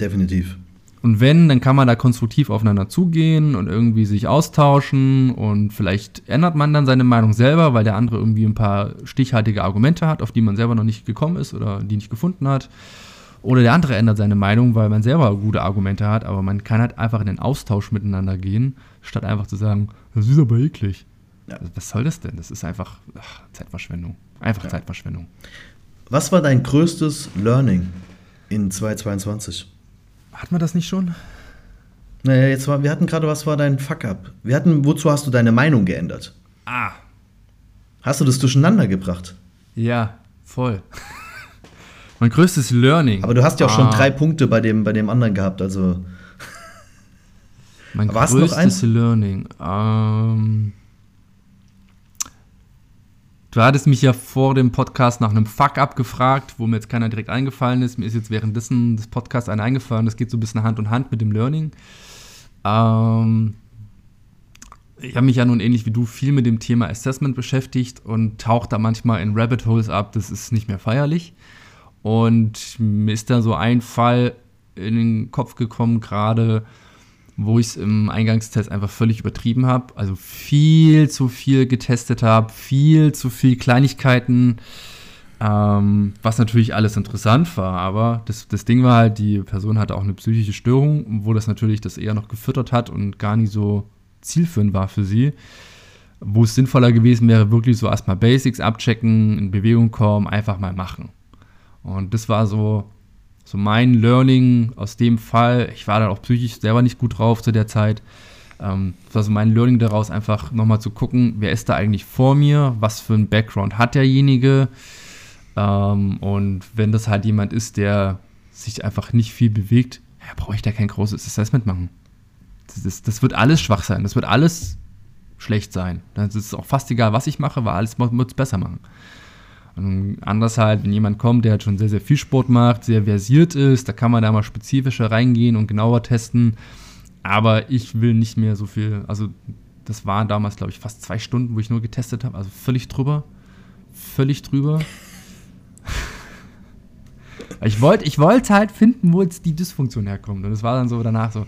S2: definitiv.
S1: Und wenn, dann kann man da konstruktiv aufeinander zugehen und irgendwie sich austauschen und vielleicht ändert man dann seine Meinung selber, weil der andere irgendwie ein paar stichhaltige Argumente hat, auf die man selber noch nicht gekommen ist oder die nicht gefunden hat. Oder der andere ändert seine Meinung, weil man selber gute Argumente hat, aber man kann halt einfach in den Austausch miteinander gehen, statt einfach zu sagen, das ist aber eklig. Ja. Was soll das denn? Das ist einfach ach, Zeitverschwendung. Einfach ja. Zeitverschwendung.
S2: Was war dein größtes Learning in 2022?
S1: Hatten wir das nicht schon?
S2: Naja, jetzt war, wir hatten gerade, was war dein Fuck-up? Wir hatten, wozu hast du deine Meinung geändert?
S1: Ah.
S2: Hast du das durcheinander gebracht?
S1: Ja, voll. Mein größtes Learning.
S2: Aber du hast ja auch ah. schon drei Punkte bei dem, bei dem anderen gehabt, also. [LAUGHS]
S1: Mein Aber größtes Learning. Ähm, du hattest mich ja vor dem Podcast nach einem Fuck-up gefragt, wo mir jetzt keiner direkt eingefallen ist. Mir ist jetzt währenddessen des Podcasts einer eingefallen. Das geht so ein bisschen Hand in Hand mit dem Learning. Ähm, ich habe mich ja nun ähnlich wie du viel mit dem Thema Assessment beschäftigt und tauche da manchmal in Rabbit Holes ab. Das ist nicht mehr feierlich. Und mir ist da so ein Fall in den Kopf gekommen, gerade wo ich es im Eingangstest einfach völlig übertrieben habe. Also viel zu viel getestet habe, viel zu viel Kleinigkeiten, ähm, was natürlich alles interessant war. Aber das, das Ding war halt, die Person hatte auch eine psychische Störung, wo das natürlich das eher noch gefüttert hat und gar nicht so zielführend war für sie. Wo es sinnvoller gewesen wäre, wirklich so erstmal Basics abchecken, in Bewegung kommen, einfach mal machen. Und das war so so mein Learning aus dem Fall, ich war dann auch psychisch selber nicht gut drauf zu der Zeit. Ähm, das war so mein Learning daraus, einfach nochmal zu gucken, wer ist da eigentlich vor mir, was für ein Background hat derjenige. Ähm, und wenn das halt jemand ist, der sich einfach nicht viel bewegt, ja, brauche ich da kein großes Assessment machen. Das, das, das, wird alles schwach sein, das wird alles schlecht sein. Dann ist es auch fast egal, was ich mache, weil alles wird es besser machen. Und anders halt, wenn jemand kommt, der halt schon sehr, sehr viel Sport macht, sehr versiert ist, da kann man da mal spezifischer reingehen und genauer testen. Aber ich will nicht mehr so viel, also das waren damals, glaube ich, fast zwei Stunden, wo ich nur getestet habe, also völlig drüber. Völlig drüber. [LAUGHS] ich wollte ich wollt halt finden, wo jetzt die Dysfunktion herkommt. Und es war dann so danach so,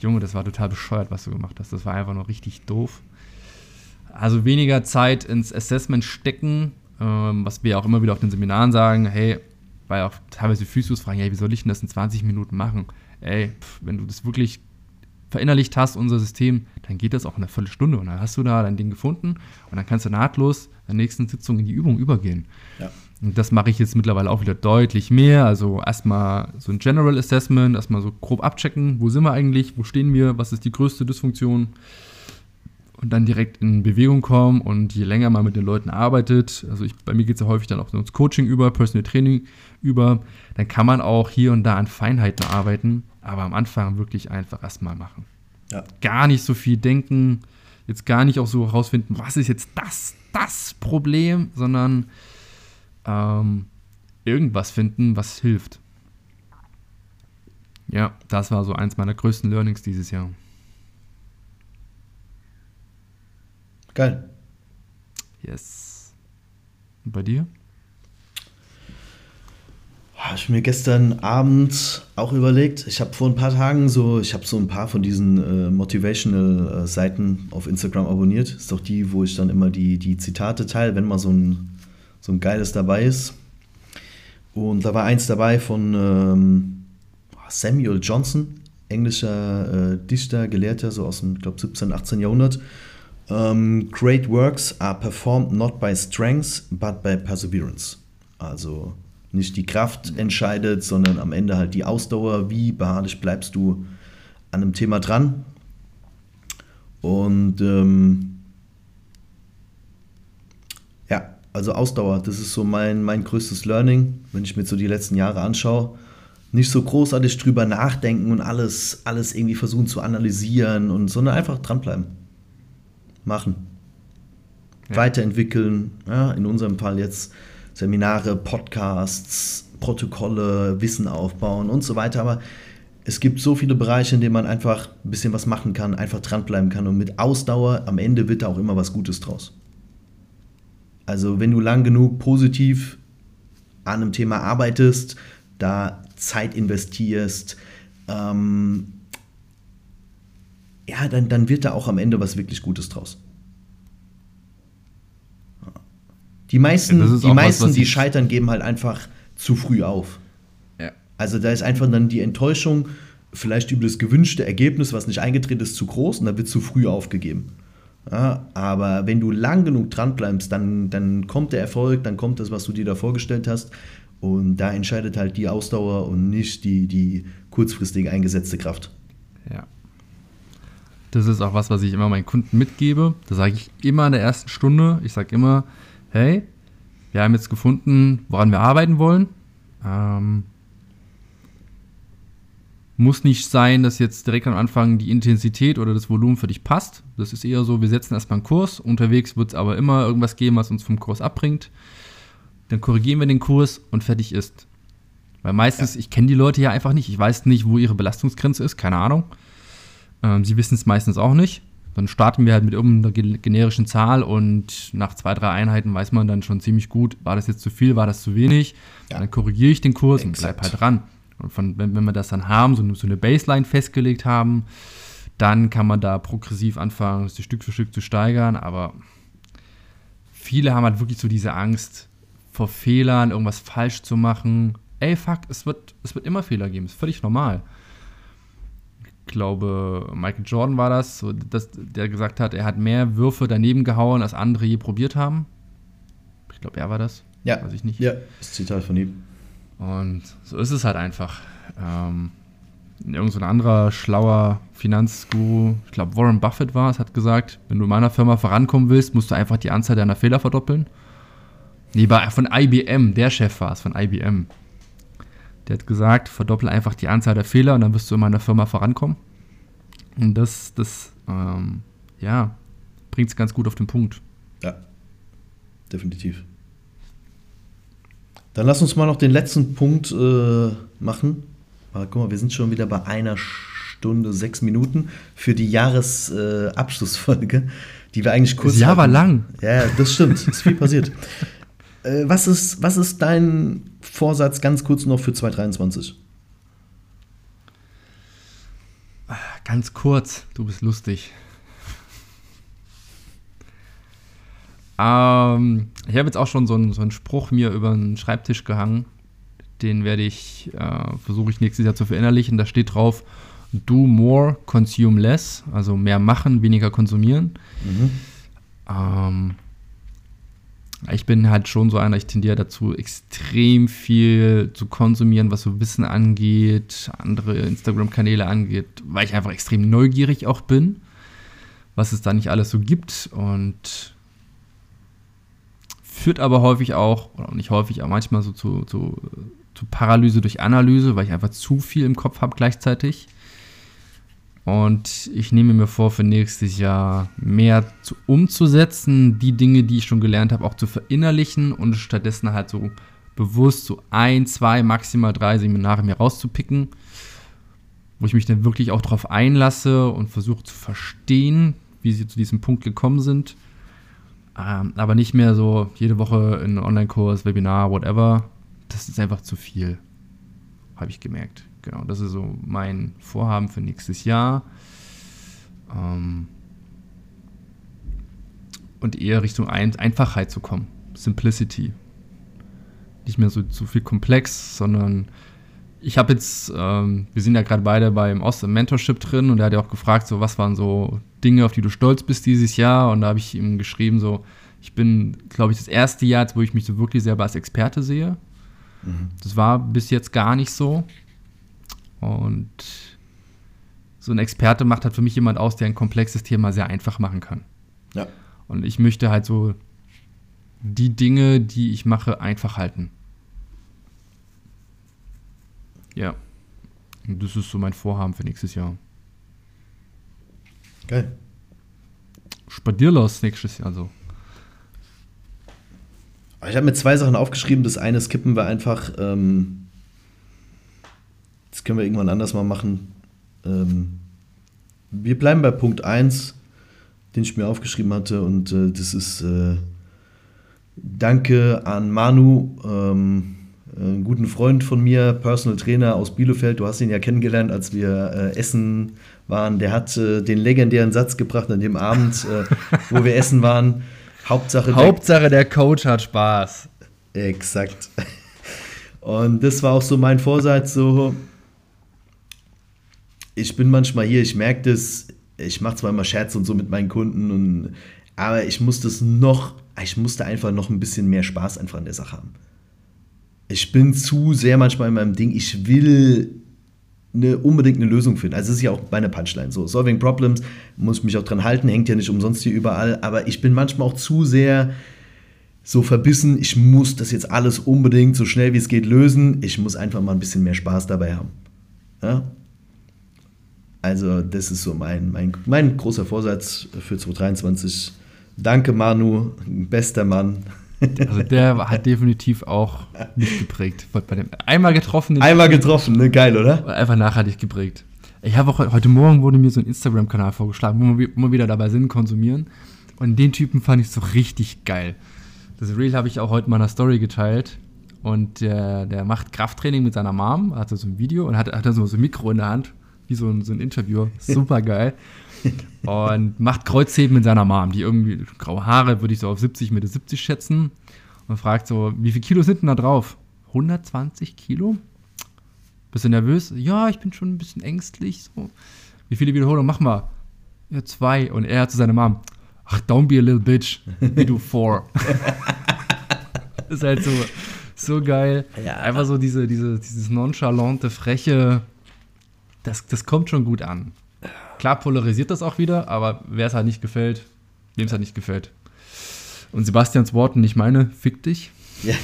S1: Junge, das war total bescheuert, was du gemacht hast. Das war einfach nur richtig doof. Also weniger Zeit ins Assessment stecken, ähm, was wir auch immer wieder auf den Seminaren sagen, hey, weil auch teilweise Physios fragen, hey, wie soll ich denn das in 20 Minuten machen? Ey, pff, wenn du das wirklich verinnerlicht hast, unser System, dann geht das auch in einer Viertelstunde und dann hast du da dein Ding gefunden und dann kannst du nahtlos in der nächsten Sitzung in die Übung übergehen. Ja. Und das mache ich jetzt mittlerweile auch wieder deutlich mehr. Also erstmal so ein General Assessment, erstmal so grob abchecken, wo sind wir eigentlich, wo stehen wir, was ist die größte Dysfunktion, und dann direkt in Bewegung kommen und je länger man mit den Leuten arbeitet, also ich, bei mir geht es ja häufig dann auch ins Coaching über, Personal Training über, dann kann man auch hier und da an Feinheiten arbeiten, aber am Anfang wirklich einfach erstmal machen. Ja. Gar nicht so viel denken, jetzt gar nicht auch so herausfinden, was ist jetzt das, das Problem, sondern ähm, irgendwas finden, was hilft. Ja, das war so eins meiner größten Learnings dieses Jahr.
S2: Geil.
S1: Yes. Und bei dir?
S2: Habe ich mir gestern Abend auch überlegt. Ich habe vor ein paar Tagen so, ich habe so ein paar von diesen äh, Motivational-Seiten auf Instagram abonniert. Ist doch die, wo ich dann immer die, die Zitate teile, wenn mal so ein, so ein geiles dabei ist. Und da war eins dabei von ähm, Samuel Johnson, englischer äh, Dichter, Gelehrter, so aus dem, glaube 17., 18. Jahrhundert. Um, ähm, great works are performed not by strength, but by perseverance. Also nicht die Kraft entscheidet, sondern am Ende halt die Ausdauer. Wie beharrlich bleibst du an einem Thema dran? Und ähm, ja, also Ausdauer, das ist so mein, mein größtes Learning, wenn ich mir so die letzten Jahre anschaue. Nicht so großartig drüber nachdenken und alles, alles irgendwie versuchen zu analysieren, und, sondern einfach dranbleiben machen. Ja. Weiterentwickeln. Ja, in unserem Fall jetzt Seminare, Podcasts, Protokolle, Wissen aufbauen und so weiter. Aber es gibt so viele Bereiche, in denen man einfach ein bisschen was machen kann, einfach dranbleiben kann. Und mit Ausdauer am Ende wird da auch immer was Gutes draus. Also wenn du lang genug positiv an einem Thema arbeitest, da Zeit investierst, ähm, ja, dann, dann wird da auch am Ende was wirklich Gutes draus. Die meisten, ja, die, meisten was, die scheitern, geben halt einfach zu früh auf. Ja. Also da ist einfach dann die Enttäuschung, vielleicht über das gewünschte Ergebnis, was nicht eingetreten ist, zu groß und da wird zu früh aufgegeben. Ja, aber wenn du lang genug dran bleibst, dann, dann kommt der Erfolg, dann kommt das, was du dir da vorgestellt hast. Und da entscheidet halt die Ausdauer und nicht die, die kurzfristig eingesetzte Kraft.
S1: Ja. Das ist auch was, was ich immer meinen Kunden mitgebe. Das sage ich immer in der ersten Stunde. Ich sage immer, hey, wir haben jetzt gefunden, woran wir arbeiten wollen. Ähm, muss nicht sein, dass jetzt direkt am Anfang die Intensität oder das Volumen für dich passt. Das ist eher so, wir setzen erstmal einen Kurs. Unterwegs wird es aber immer irgendwas geben, was uns vom Kurs abbringt. Dann korrigieren wir den Kurs und fertig ist. Weil meistens, ja. ich kenne die Leute ja einfach nicht. Ich weiß nicht, wo ihre Belastungsgrenze ist, keine Ahnung. Ähm, sie wissen es meistens auch nicht. Dann starten wir halt mit irgendeiner generischen Zahl und nach zwei, drei Einheiten weiß man dann schon ziemlich gut, war das jetzt zu viel, war das zu wenig. Ja. Dann korrigiere ich den Kurs Exakt. und bleib halt dran. Und von, wenn, wenn wir das dann haben, so, so eine Baseline festgelegt haben, dann kann man da progressiv anfangen, das Stück für Stück zu steigern. Aber viele haben halt wirklich so diese Angst vor Fehlern, irgendwas falsch zu machen. Ey, fuck, es wird, es wird immer Fehler geben, ist völlig normal. Ich glaube, Michael Jordan war das, so, dass, der gesagt hat, er hat mehr Würfe daneben gehauen, als andere je probiert haben. Ich glaube, er war das.
S2: Ja. Weiß ich nicht. Ja, das Zitat von ihm.
S1: Und so ist es halt einfach. Ähm, irgend so ein anderer schlauer Finanzguru, ich glaube Warren Buffett war es, hat gesagt, wenn du in meiner Firma vorankommen willst, musst du einfach die Anzahl deiner Fehler verdoppeln. Nee, war von IBM, der Chef war es, von IBM. Der hat gesagt, verdoppel einfach die Anzahl der Fehler und dann wirst du in meiner Firma vorankommen. Und das, das, ähm, ja, bringt es ganz gut auf den Punkt.
S2: Ja, definitiv. Dann lass uns mal noch den letzten Punkt äh, machen. Aber guck mal, wir sind schon wieder bei einer Stunde, sechs Minuten für die Jahresabschlussfolge, äh, die wir eigentlich kurz.
S1: Das Jahr hatten. war lang.
S2: Ja, das stimmt. ist viel passiert. Äh, was, ist, was ist dein Vorsatz ganz kurz noch für 2023?
S1: Ganz kurz, du bist lustig. Ähm, ich habe jetzt auch schon so einen, so einen Spruch mir über den Schreibtisch gehangen. Den werde ich, äh, versuche ich nächstes Jahr zu verinnerlichen. Da steht drauf, do more, consume less. Also mehr machen, weniger konsumieren. Mhm. Ähm, ich bin halt schon so einer, ich tendiere dazu, extrem viel zu konsumieren, was so Wissen angeht, andere Instagram-Kanäle angeht, weil ich einfach extrem neugierig auch bin, was es da nicht alles so gibt. Und führt aber häufig auch, oder nicht häufig, aber manchmal so zu, zu, zu Paralyse durch Analyse, weil ich einfach zu viel im Kopf habe gleichzeitig. Und ich nehme mir vor, für nächstes Jahr mehr zu, umzusetzen, die Dinge, die ich schon gelernt habe, auch zu verinnerlichen und stattdessen halt so bewusst so ein, zwei, maximal drei Seminare mir rauszupicken, wo ich mich dann wirklich auch darauf einlasse und versuche zu verstehen, wie sie zu diesem Punkt gekommen sind ähm, aber nicht mehr so jede Woche in Online-Kurs, Webinar, whatever. Das ist einfach zu viel, habe ich gemerkt. Genau, das ist so mein Vorhaben für nächstes Jahr. Ähm, und eher Richtung Ein Einfachheit zu kommen. Simplicity. Nicht mehr so zu viel komplex, sondern ich habe jetzt, ähm, wir sind ja gerade beide beim Ost Mentorship drin und er hat ja auch gefragt, so was waren so Dinge, auf die du stolz bist dieses Jahr und da habe ich ihm geschrieben, so ich bin, glaube ich, das erste Jahr, wo ich mich so wirklich selber als Experte sehe. Mhm. Das war bis jetzt gar nicht so. Und so ein Experte macht halt für mich jemand aus, der ein komplexes Thema sehr einfach machen kann.
S2: Ja.
S1: Und ich möchte halt so die Dinge, die ich mache, einfach halten. Ja. Und das ist so mein Vorhaben für nächstes Jahr.
S2: Geil.
S1: Spadierlos nächstes Jahr so.
S2: Ich habe mir zwei Sachen aufgeschrieben. Das eine skippen wir einfach. Ähm, das können wir irgendwann anders mal machen. Ähm, wir bleiben bei Punkt 1, den ich mir aufgeschrieben hatte. Und äh, das ist äh, Danke an Manu. Ähm, einen guten Freund von mir, Personal Trainer aus Bielefeld. Du hast ihn ja kennengelernt, als wir äh, essen waren. Der hat äh, den legendären Satz gebracht an dem Abend, äh, [LAUGHS] wo wir essen waren. Hauptsache,
S1: Hauptsache der, der Coach hat Spaß.
S2: Exakt. Und das war auch so mein Vorsatz, so ich bin manchmal hier, ich merke das, ich mache zwar immer Scherze und so mit meinen Kunden, und, aber ich muss das noch, ich musste einfach noch ein bisschen mehr Spaß einfach an der Sache haben ich bin zu sehr manchmal in meinem Ding, ich will eine, unbedingt eine Lösung finden. Also es ist ja auch meine Punchline so. Solving Problems, muss mich auch dran halten, hängt ja nicht umsonst hier überall, aber ich bin manchmal auch zu sehr so verbissen, ich muss das jetzt alles unbedingt so schnell wie es geht lösen. Ich muss einfach mal ein bisschen mehr Spaß dabei haben. Ja? Also das ist so mein, mein, mein großer Vorsatz für 2023. Danke Manu, bester Mann.
S1: Also der hat definitiv auch mich geprägt. Bei dem einmal getroffen.
S2: Einmal getroffen, ne? Geil, oder?
S1: Einfach nachhaltig geprägt. Ich habe auch heute Morgen wurde mir so ein Instagram-Kanal vorgeschlagen, wo wir, wir wieder dabei sind, konsumieren. Und den Typen fand ich so richtig geil. Das Reel habe ich auch heute in meiner Story geteilt. Und der, der macht Krafttraining mit seiner Mom, hat so ein Video und hat, hat so, so ein Mikro in der Hand, wie so ein, so ein Interviewer. Super geil. und macht Kreuzheben mit seiner Mom, die irgendwie graue Haare, würde ich so auf 70, Mitte 70 schätzen. Und fragt so, wie viel Kilo sind denn da drauf? 120 Kilo? Bist du nervös? Ja, ich bin schon ein bisschen ängstlich. So. Wie viele Wiederholungen machen wir? Ja, zwei. Und er hat zu seiner Mom, ach, don't be a little bitch, we do four. [LAUGHS] ist halt so, so geil. Ja. Einfach so diese, diese, dieses nonchalante, freche, das, das kommt schon gut an. Klar polarisiert das auch wieder, aber wer es halt nicht gefällt, dem es halt nicht gefällt. Und Sebastians Worten, nicht meine, fick dich. Ja.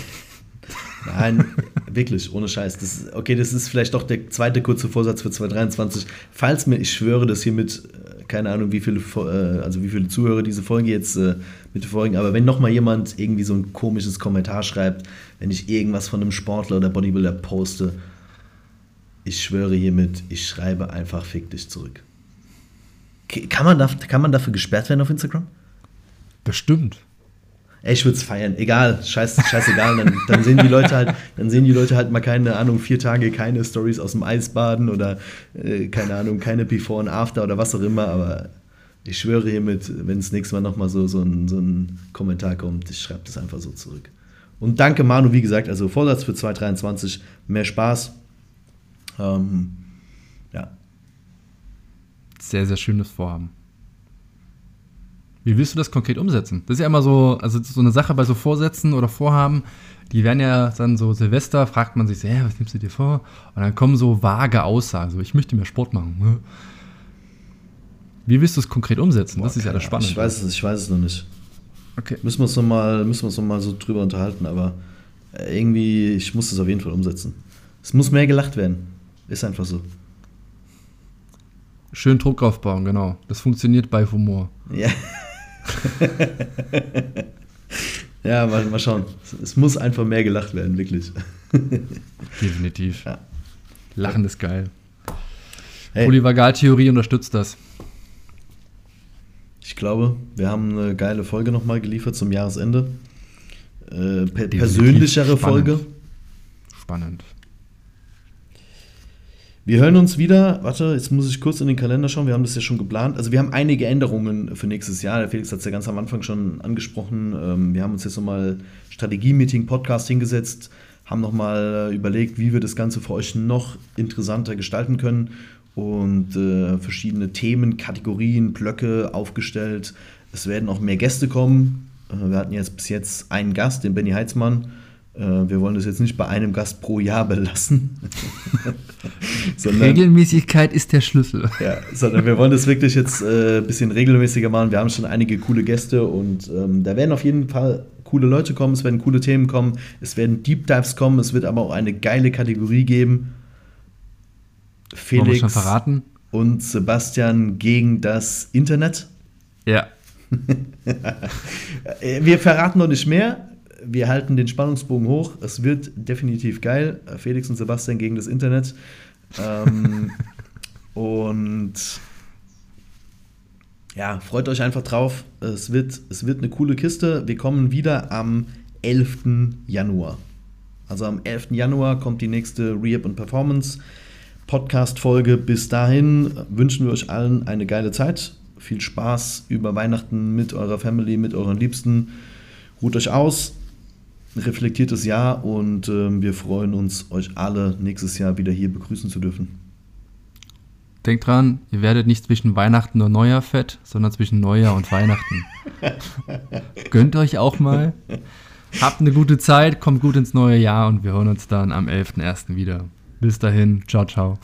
S2: Nein, wirklich, ohne Scheiß. Das okay, das ist vielleicht doch der zweite kurze Vorsatz für 2023. Falls mir, ich schwöre, dass hier mit, äh, keine Ahnung, wie viele, äh, also wie viele Zuhörer diese Folge jetzt äh, mitverfolgen, aber wenn nochmal jemand irgendwie so ein komisches Kommentar schreibt, wenn ich irgendwas von einem Sportler oder Bodybuilder poste, ich schwöre hiermit, ich schreibe einfach fick dich zurück. Kann man, da, kann man dafür gesperrt werden auf Instagram?
S1: Bestimmt.
S2: Ey, ich würde es feiern. Egal, scheiß, scheißegal. Dann, dann sehen die Leute halt, dann sehen die Leute halt mal keine Ahnung, vier Tage keine Stories aus dem Eisbaden oder äh, keine Ahnung, keine Before and After oder was auch immer, aber ich schwöre hiermit, wenn es nächstes Mal nochmal so, so, ein, so ein Kommentar kommt, ich schreibe das einfach so zurück. Und danke Manu, wie gesagt, also Vorsatz für 2023, mehr Spaß. Ähm, ja.
S1: Sehr, sehr schönes Vorhaben. Wie willst du das konkret umsetzen? Das ist ja immer so, also so eine Sache bei so Vorsätzen oder Vorhaben, die werden ja dann so Silvester, fragt man sich so, ja, was nimmst du dir vor? Und dann kommen so vage Aussagen, so, ich möchte mehr Sport machen. Wie willst du es konkret umsetzen? Boah, das ist ja das Spannende.
S2: Ich weiß es, ich weiß es noch nicht. Okay. Müssen wir uns nochmal noch mal so drüber unterhalten, aber irgendwie, ich muss es auf jeden Fall umsetzen. Es muss mehr gelacht werden. Ist einfach so.
S1: Schön Druck aufbauen, genau. Das funktioniert bei Humor.
S2: Ja. [LAUGHS] ja, mal, mal schauen. Es muss einfach mehr gelacht werden, wirklich.
S1: Definitiv. Ja. Lachen ist geil. Hey. Polyvagaltheorie unterstützt das.
S2: Ich glaube, wir haben eine geile Folge nochmal geliefert zum Jahresende. Äh, per persönlichere Spannend. Folge.
S1: Spannend.
S2: Wir hören uns wieder. Warte, jetzt muss ich kurz in den Kalender schauen. Wir haben das ja schon geplant. Also wir haben einige Änderungen für nächstes Jahr. Der Felix hat es ja ganz am Anfang schon angesprochen. Ähm, wir haben uns jetzt nochmal Strategie-Meeting, Podcast hingesetzt, haben nochmal äh, überlegt, wie wir das Ganze für euch noch interessanter gestalten können und äh, verschiedene Themen, Kategorien, Blöcke aufgestellt. Es werden auch mehr Gäste kommen. Äh, wir hatten jetzt bis jetzt einen Gast, den Benny Heitzmann. Äh, wir wollen das jetzt nicht bei einem Gast pro Jahr belassen. [LAUGHS]
S1: sondern, Regelmäßigkeit ist der Schlüssel.
S2: Ja, sondern wir wollen das wirklich jetzt ein äh, bisschen regelmäßiger machen. Wir haben schon einige coole Gäste und ähm, da werden auf jeden Fall coole Leute kommen, es werden coole Themen kommen, es werden Deep Dives kommen, es wird aber auch eine geile Kategorie geben. Felix und Sebastian gegen das Internet.
S1: Ja. [LAUGHS]
S2: wir verraten noch nicht mehr wir halten den Spannungsbogen hoch. Es wird definitiv geil. Felix und Sebastian gegen das Internet. Ähm, [LAUGHS] und ja, freut euch einfach drauf. Es wird, es wird eine coole Kiste. Wir kommen wieder am 11. Januar. Also am 11. Januar kommt die nächste Rehab und Performance Podcast-Folge. Bis dahin wünschen wir euch allen eine geile Zeit. Viel Spaß über Weihnachten mit eurer Family, mit euren Liebsten. Ruht euch aus reflektiertes Jahr und äh, wir freuen uns, euch alle nächstes Jahr wieder hier begrüßen zu dürfen.
S1: Denkt dran, ihr werdet nicht zwischen Weihnachten und Neujahr fett, sondern zwischen Neujahr und Weihnachten. [LAUGHS] Gönnt euch auch mal. Habt eine gute Zeit, kommt gut ins neue Jahr und wir hören uns dann am 11.01. wieder. Bis dahin, ciao, ciao.